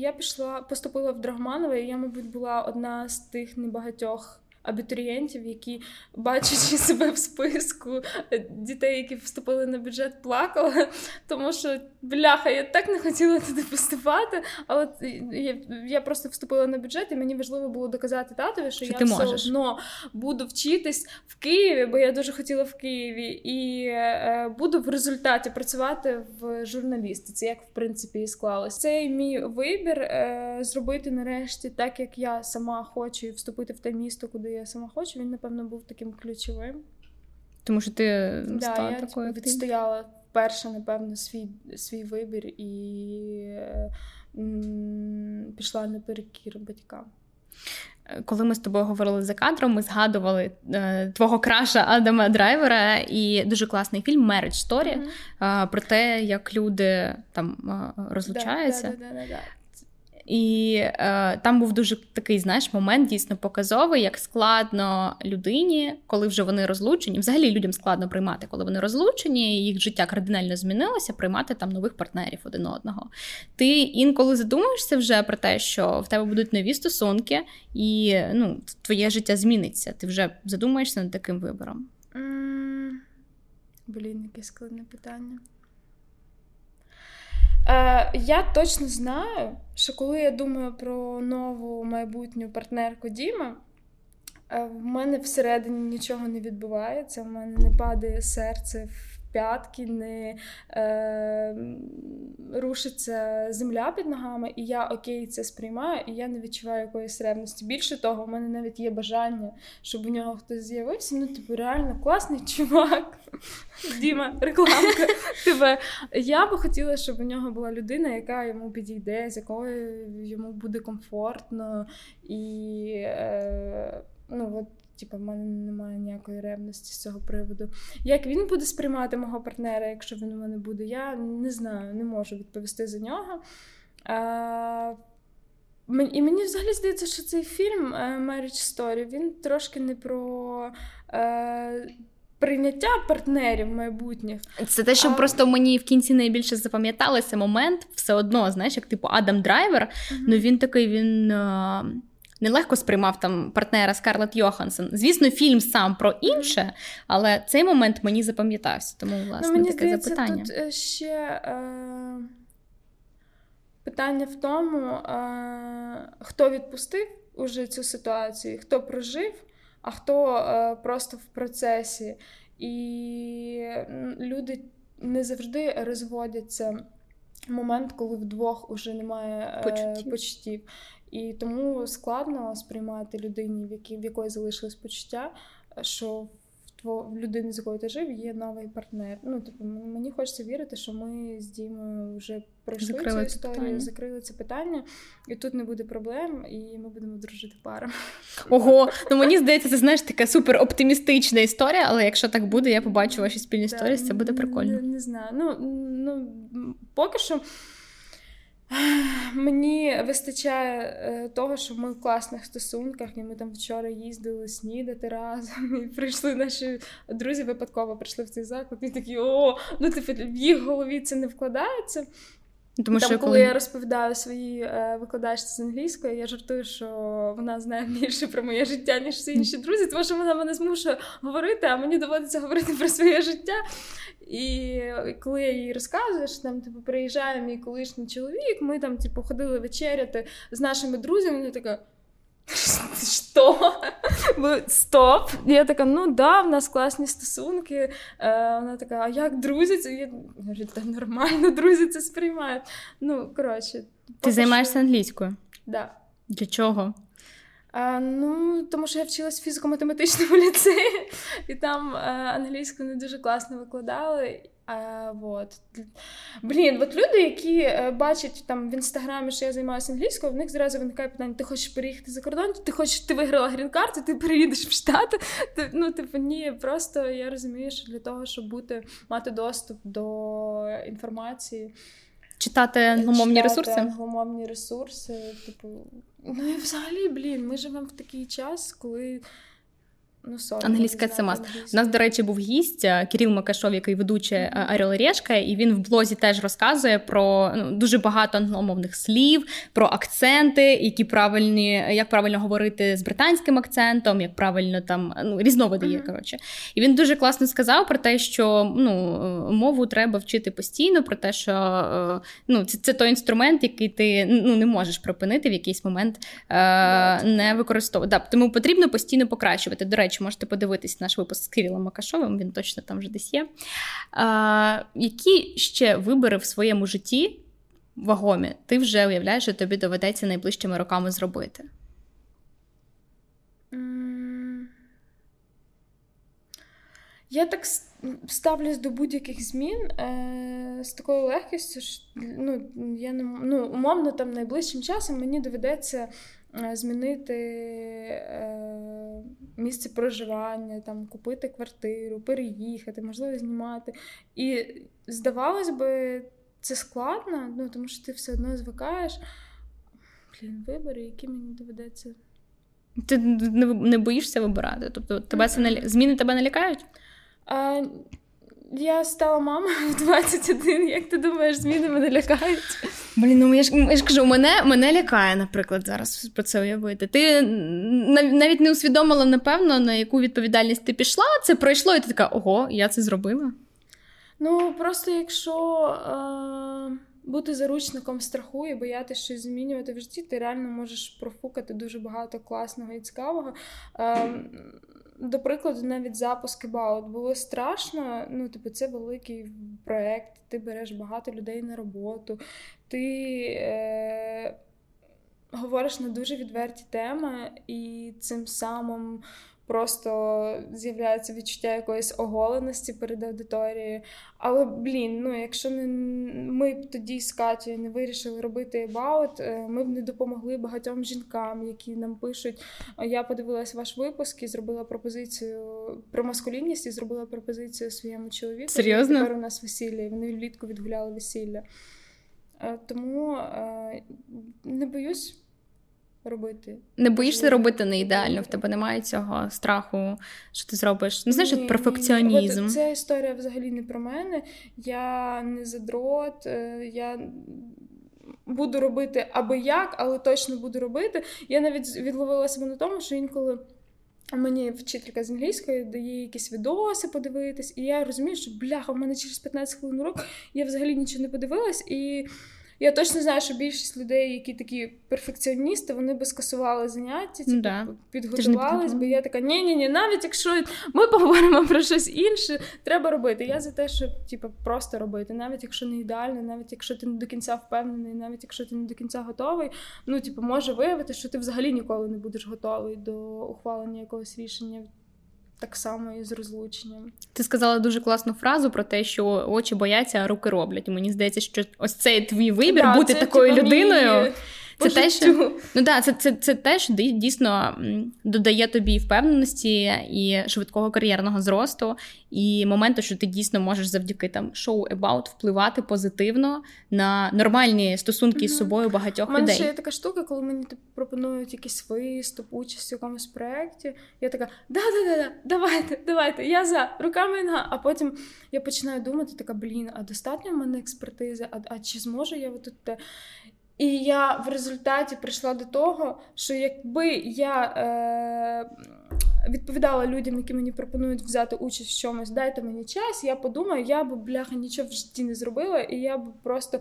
я пішла, поступила в Драгманове, і я, мабуть, була одна з тих небагатьох абітурієнтів, які, бачачи себе в списку дітей, які вступили на бюджет, плакали, тому що бляха, я так не хотіла туди поступати, але я, я просто вступила на бюджет, і мені важливо було доказати татові, що, що я ти все можеш. одно буду вчитись в Києві, бо я дуже хотіла в Києві, і е, буду в результаті працювати в журналістиці, як в принципі і склалось. Цей мій вибір е, зробити нарешті так, як я сама хочу, і вступити в те місто, куди я сама хочу, він, напевно, був таким ключовим. Тому що ти да, стала я такою відстояла вперше, напевно, свій свій вибір і м- пішла наперекір батькам. Коли ми з тобою говорили за кадром, ми згадували е, твого краша Адама Драйвера і дуже класний фільм Marriage Story mm-hmm. е, про те, як люди там е, розлучаються. Да, да, да, і е, там був дуже такий, знаєш, момент дійсно показовий, як складно людині, коли вже вони розлучені. Взагалі людям складно приймати, коли вони розлучені, їх життя кардинально змінилося, приймати там нових партнерів один одного. Ти інколи задумуєшся вже про те, що в тебе будуть нові стосунки, і ну, твоє життя зміниться. Ти вже задумаєшся над таким вибором. Блін, яке складне питання. Е, Я точно знаю, що коли я думаю про нову майбутню партнерку Діма, е, в мене всередині нічого не відбувається, в мене не падає серце в п'ятки, не е, рушиться земля під ногами, і я окей це сприймаю, і я не відчуваю якоїсь ревності. Більше того, в мене навіть є бажання, щоб у нього хтось з'явився. Ну, типу, реально класний чувак. Діма, рекламка. Тебе я би хотіла, щоб у нього була людина, яка йому підійде, з якою йому буде комфортно і. Е, ну, от Типу, в мене немає ніякої ревності з цього приводу. Як він буде сприймати мого партнера, якщо він у мене буде, я не знаю, не можу відповісти за нього. А, І мені взагалі здається, що цей фільм е, Marriage Story, він трошки не про. Е, Прийняття партнерів майбутніх. Це те, що а... просто мені в кінці найбільше запам'яталося момент, все одно, знаєш, як типу Адам Драйвер. Uh-huh. Ну він такий він нелегко сприймав там партнера Скарлетт Йоханссон. Звісно, фільм сам про інше, але цей момент мені запам'ятався. Тому, ну, власне, ну, мені таке здається, запитання. Тут е, ще е, питання в тому, е, хто відпустив уже цю ситуацію, хто прожив, а хто е, просто в процесі. І люди не завжди розводяться. Момент, коли вдвох уже немає е, почуттів. почуттів. І тому складно сприймати людині, в якій в якої залишилось почуття, що в в людини, з якою ти жив, є новий партнер. Ну, типу, мені хочеться вірити, що ми з Дімою вже пройшли закрили цю історію, питання. закрили це питання, і тут не буде проблем, і ми будемо дружити парами. Ого, ну мені здається, це знаєш така супер оптимістична історія, але якщо так буде, я побачу ваші спільні історії, це буде прикольно. Не, не знаю. Ну, ну поки що. Мені вистачає е, того, що ми в класних стосунках, і ми там вчора їздили снідати разом. І прийшли наші друзі випадково прийшли в цей заклад, і такі о, ну типу в їх голові це не вкладається. Тому Там, що коли я розповідаю своїй е, викладачці з англійської, я жартую, що вона знає більше про моє життя, ніж всі інші друзі, тому що вона мене змушує говорити, а мені доводиться говорити про своє життя. І коли я їй розказую, що там типу, приїжджає мій колишній чоловік, ми там типу, ходили вечеряти з нашими друзями, вона така. Що? Стоп! Я така, ну да, в нас класні стосунки. Е, Вона така, а як друзі? Це я говорю, та нормально, друзі це сприймають. Ну, коротше. Ти займаєшся англійською? Да. Для чого? А, Ну, тому що я вчилась в фізико-математичному ліцеї, і там а, англійську не дуже класно викладали. А, вот. Блін, от люди, які е, бачать там в інстаграмі, що я займаюся англійською, в них зразу виникає питання: ти хочеш переїхати за кордон, ти хочеш, ти виграла грін-карту, ти переїдеш в Штати. Ти, ну, типу, ні, просто я розумію, що для того, щоб бути, мати доступ до інформації. Читати англомовні ресурси? Англомовні ресурси, типу. Ну і взагалі, блін, ми живемо в такий час, коли Англійська це маст. У нас, до речі, був гість е, Кирил Макашов, який ведучий mm-hmm. Орел Решка, і він в блозі теж розказує про ну, дуже багато англомовних слів, про акценти, які правильні, як правильно говорити з британським акцентом, як правильно там ну, різновиди є. Mm-hmm. коротше. І він дуже класно сказав про те, що ну, мову треба вчити постійно, про те, що е, ну, це це той інструмент, який ти ну, не можеш припинити в якийсь момент е, не використовувати. Да, тому потрібно постійно покращувати. До речі, речі, можете подивитись наш випуск з Кирилом Макашовим, він точно там вже десь є. А, Які ще вибори в своєму житті вагомі ти вже уявляєш, що тобі доведеться найближчими роками зробити? Я так ставлюсь до будь-яких змін е, з такою легкістю. що ну, я не ну, умовно там найближчим часом мені доведеться змінити е, місце проживання, там, купити квартиру, переїхати, можливо, знімати. І здавалось би, це складно, ну, тому що ти все одно звикаєш. Блін, вибори, які мені доведеться. Ти не боїшся вибирати? Тобто тебе це не зміни тебе не лякають? А, я стала мамою в 21. Як ти думаєш, зміни мене лякають? Блін, ну я ж я ж кажу, мене мене лякає, наприклад, зараз про це уявити. Ти навіть не усвідомила, напевно, на яку відповідальність ти пішла, це пройшло, і ти така, ого, я це зробила. Ну, просто якщо е- бути заручником страху і боятися щось змінювати в житті, ти реально можеш профукати дуже багато класного і цікавого. Е- до прикладу, навіть запуск About було страшно. Ну, типу, це великий проект, ти береш багато людей на роботу, ти е, говориш на дуже відверті теми, і цим самим просто з'являється відчуття якоїсь оголеності перед аудиторією. Але, блін, ну якщо не ми б тоді з Катєю не вирішили робити ебаут, ми б не допомогли багатьом жінкам, які нам пишуть. Я подивилась ваш випуск і зробила пропозицію про маскулінність і зробила пропозицію своєму чоловіку. Серйозно? Тепер у нас весілля, і вони влітку відгуляли весілля. Е, тому е, не боюсь робити. Не боїшся робити не ідеально, в тебе немає цього страху, що ти зробиш. Не знаєш, ні, перфекціонізм. От Ця історія взагалі не про мене. Я не задрот, е, я. Буду робити аби як, але точно буду робити. Я навіть відловила себе на тому, що інколи мені вчителька з англійської дає якісь відоси подивитись, і я розумію, що бляха, в мене через 15 хвилин урок я взагалі нічого не подивилась. і я точно знаю, що більшість людей, які такі перфекціоністи, вони би скасували заняття, типу, да. підготувались, бо я така, ні ні ні навіть якщо ми поговоримо про щось інше, треба робити. Я за те, щоб типу, просто робити, навіть якщо не ідеально, навіть якщо ти не до кінця впевнений, навіть якщо ти не до кінця готовий, ну типу, може виявити, що ти взагалі ніколи не будеш готовий до ухвалення якогось рішення. Так само і з розлученням. Ти сказала дуже класну фразу про те, що очі бояться, а руки роблять. Мені здається, що ось цей твій вибір да, бути це, такою типу, людиною. Мій... Це те, що ну да, це це, це теж дійсно додає тобі впевненості і швидкого кар'єрного зросту, і моменту, що ти дійсно можеш завдяки там шоу About впливати позитивно на нормальні стосунки з собою багатьох людей. У мене ще є така штука, коли мені типу, пропонують якийсь виступ, участь в якомусь проєкті. Я така, да-да-да, давайте, давайте, я за руками на. А потім я починаю думати, така блін, а достатньо в мене експертизи, а, а чи зможу я тут те? І я в результаті прийшла до того, що якби я е, відповідала людям, які мені пропонують взяти участь в чомусь, дайте мені час, я подумаю, я б бляха нічого в житті не зробила, і я б просто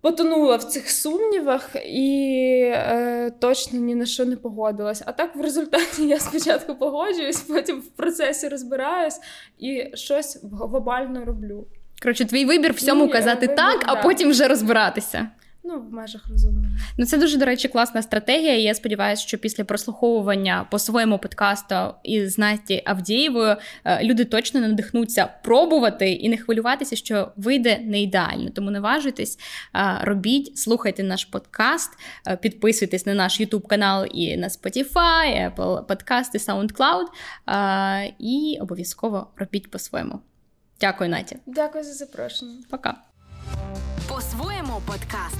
потонула в цих сумнівах і е, точно ні на що не погодилась. А так в результаті я спочатку погоджуюсь, потім в процесі розбираюсь і щось глобально роблю. Коротше, твій вибір всьому Ні, казати вибір, так, а потім вже розбиратися. Ну, в межах розумного. Ну, це дуже, до речі, класна стратегія. Я сподіваюся, що після прослуховування по своєму подкасту із Насті Авдієвою е, люди точно надихнуться пробувати і не хвилюватися, що вийде не ідеально. Тому не важуйтесь, е, робіть, слухайте наш подкаст, е, підписуйтесь на наш YouTube канал і на Spotify, Apple подкасти, SoundCloud. І обов'язково робіть по-своєму. Дякую, Наті. Дякую за запрошення. Пока. По-своєму подкаст.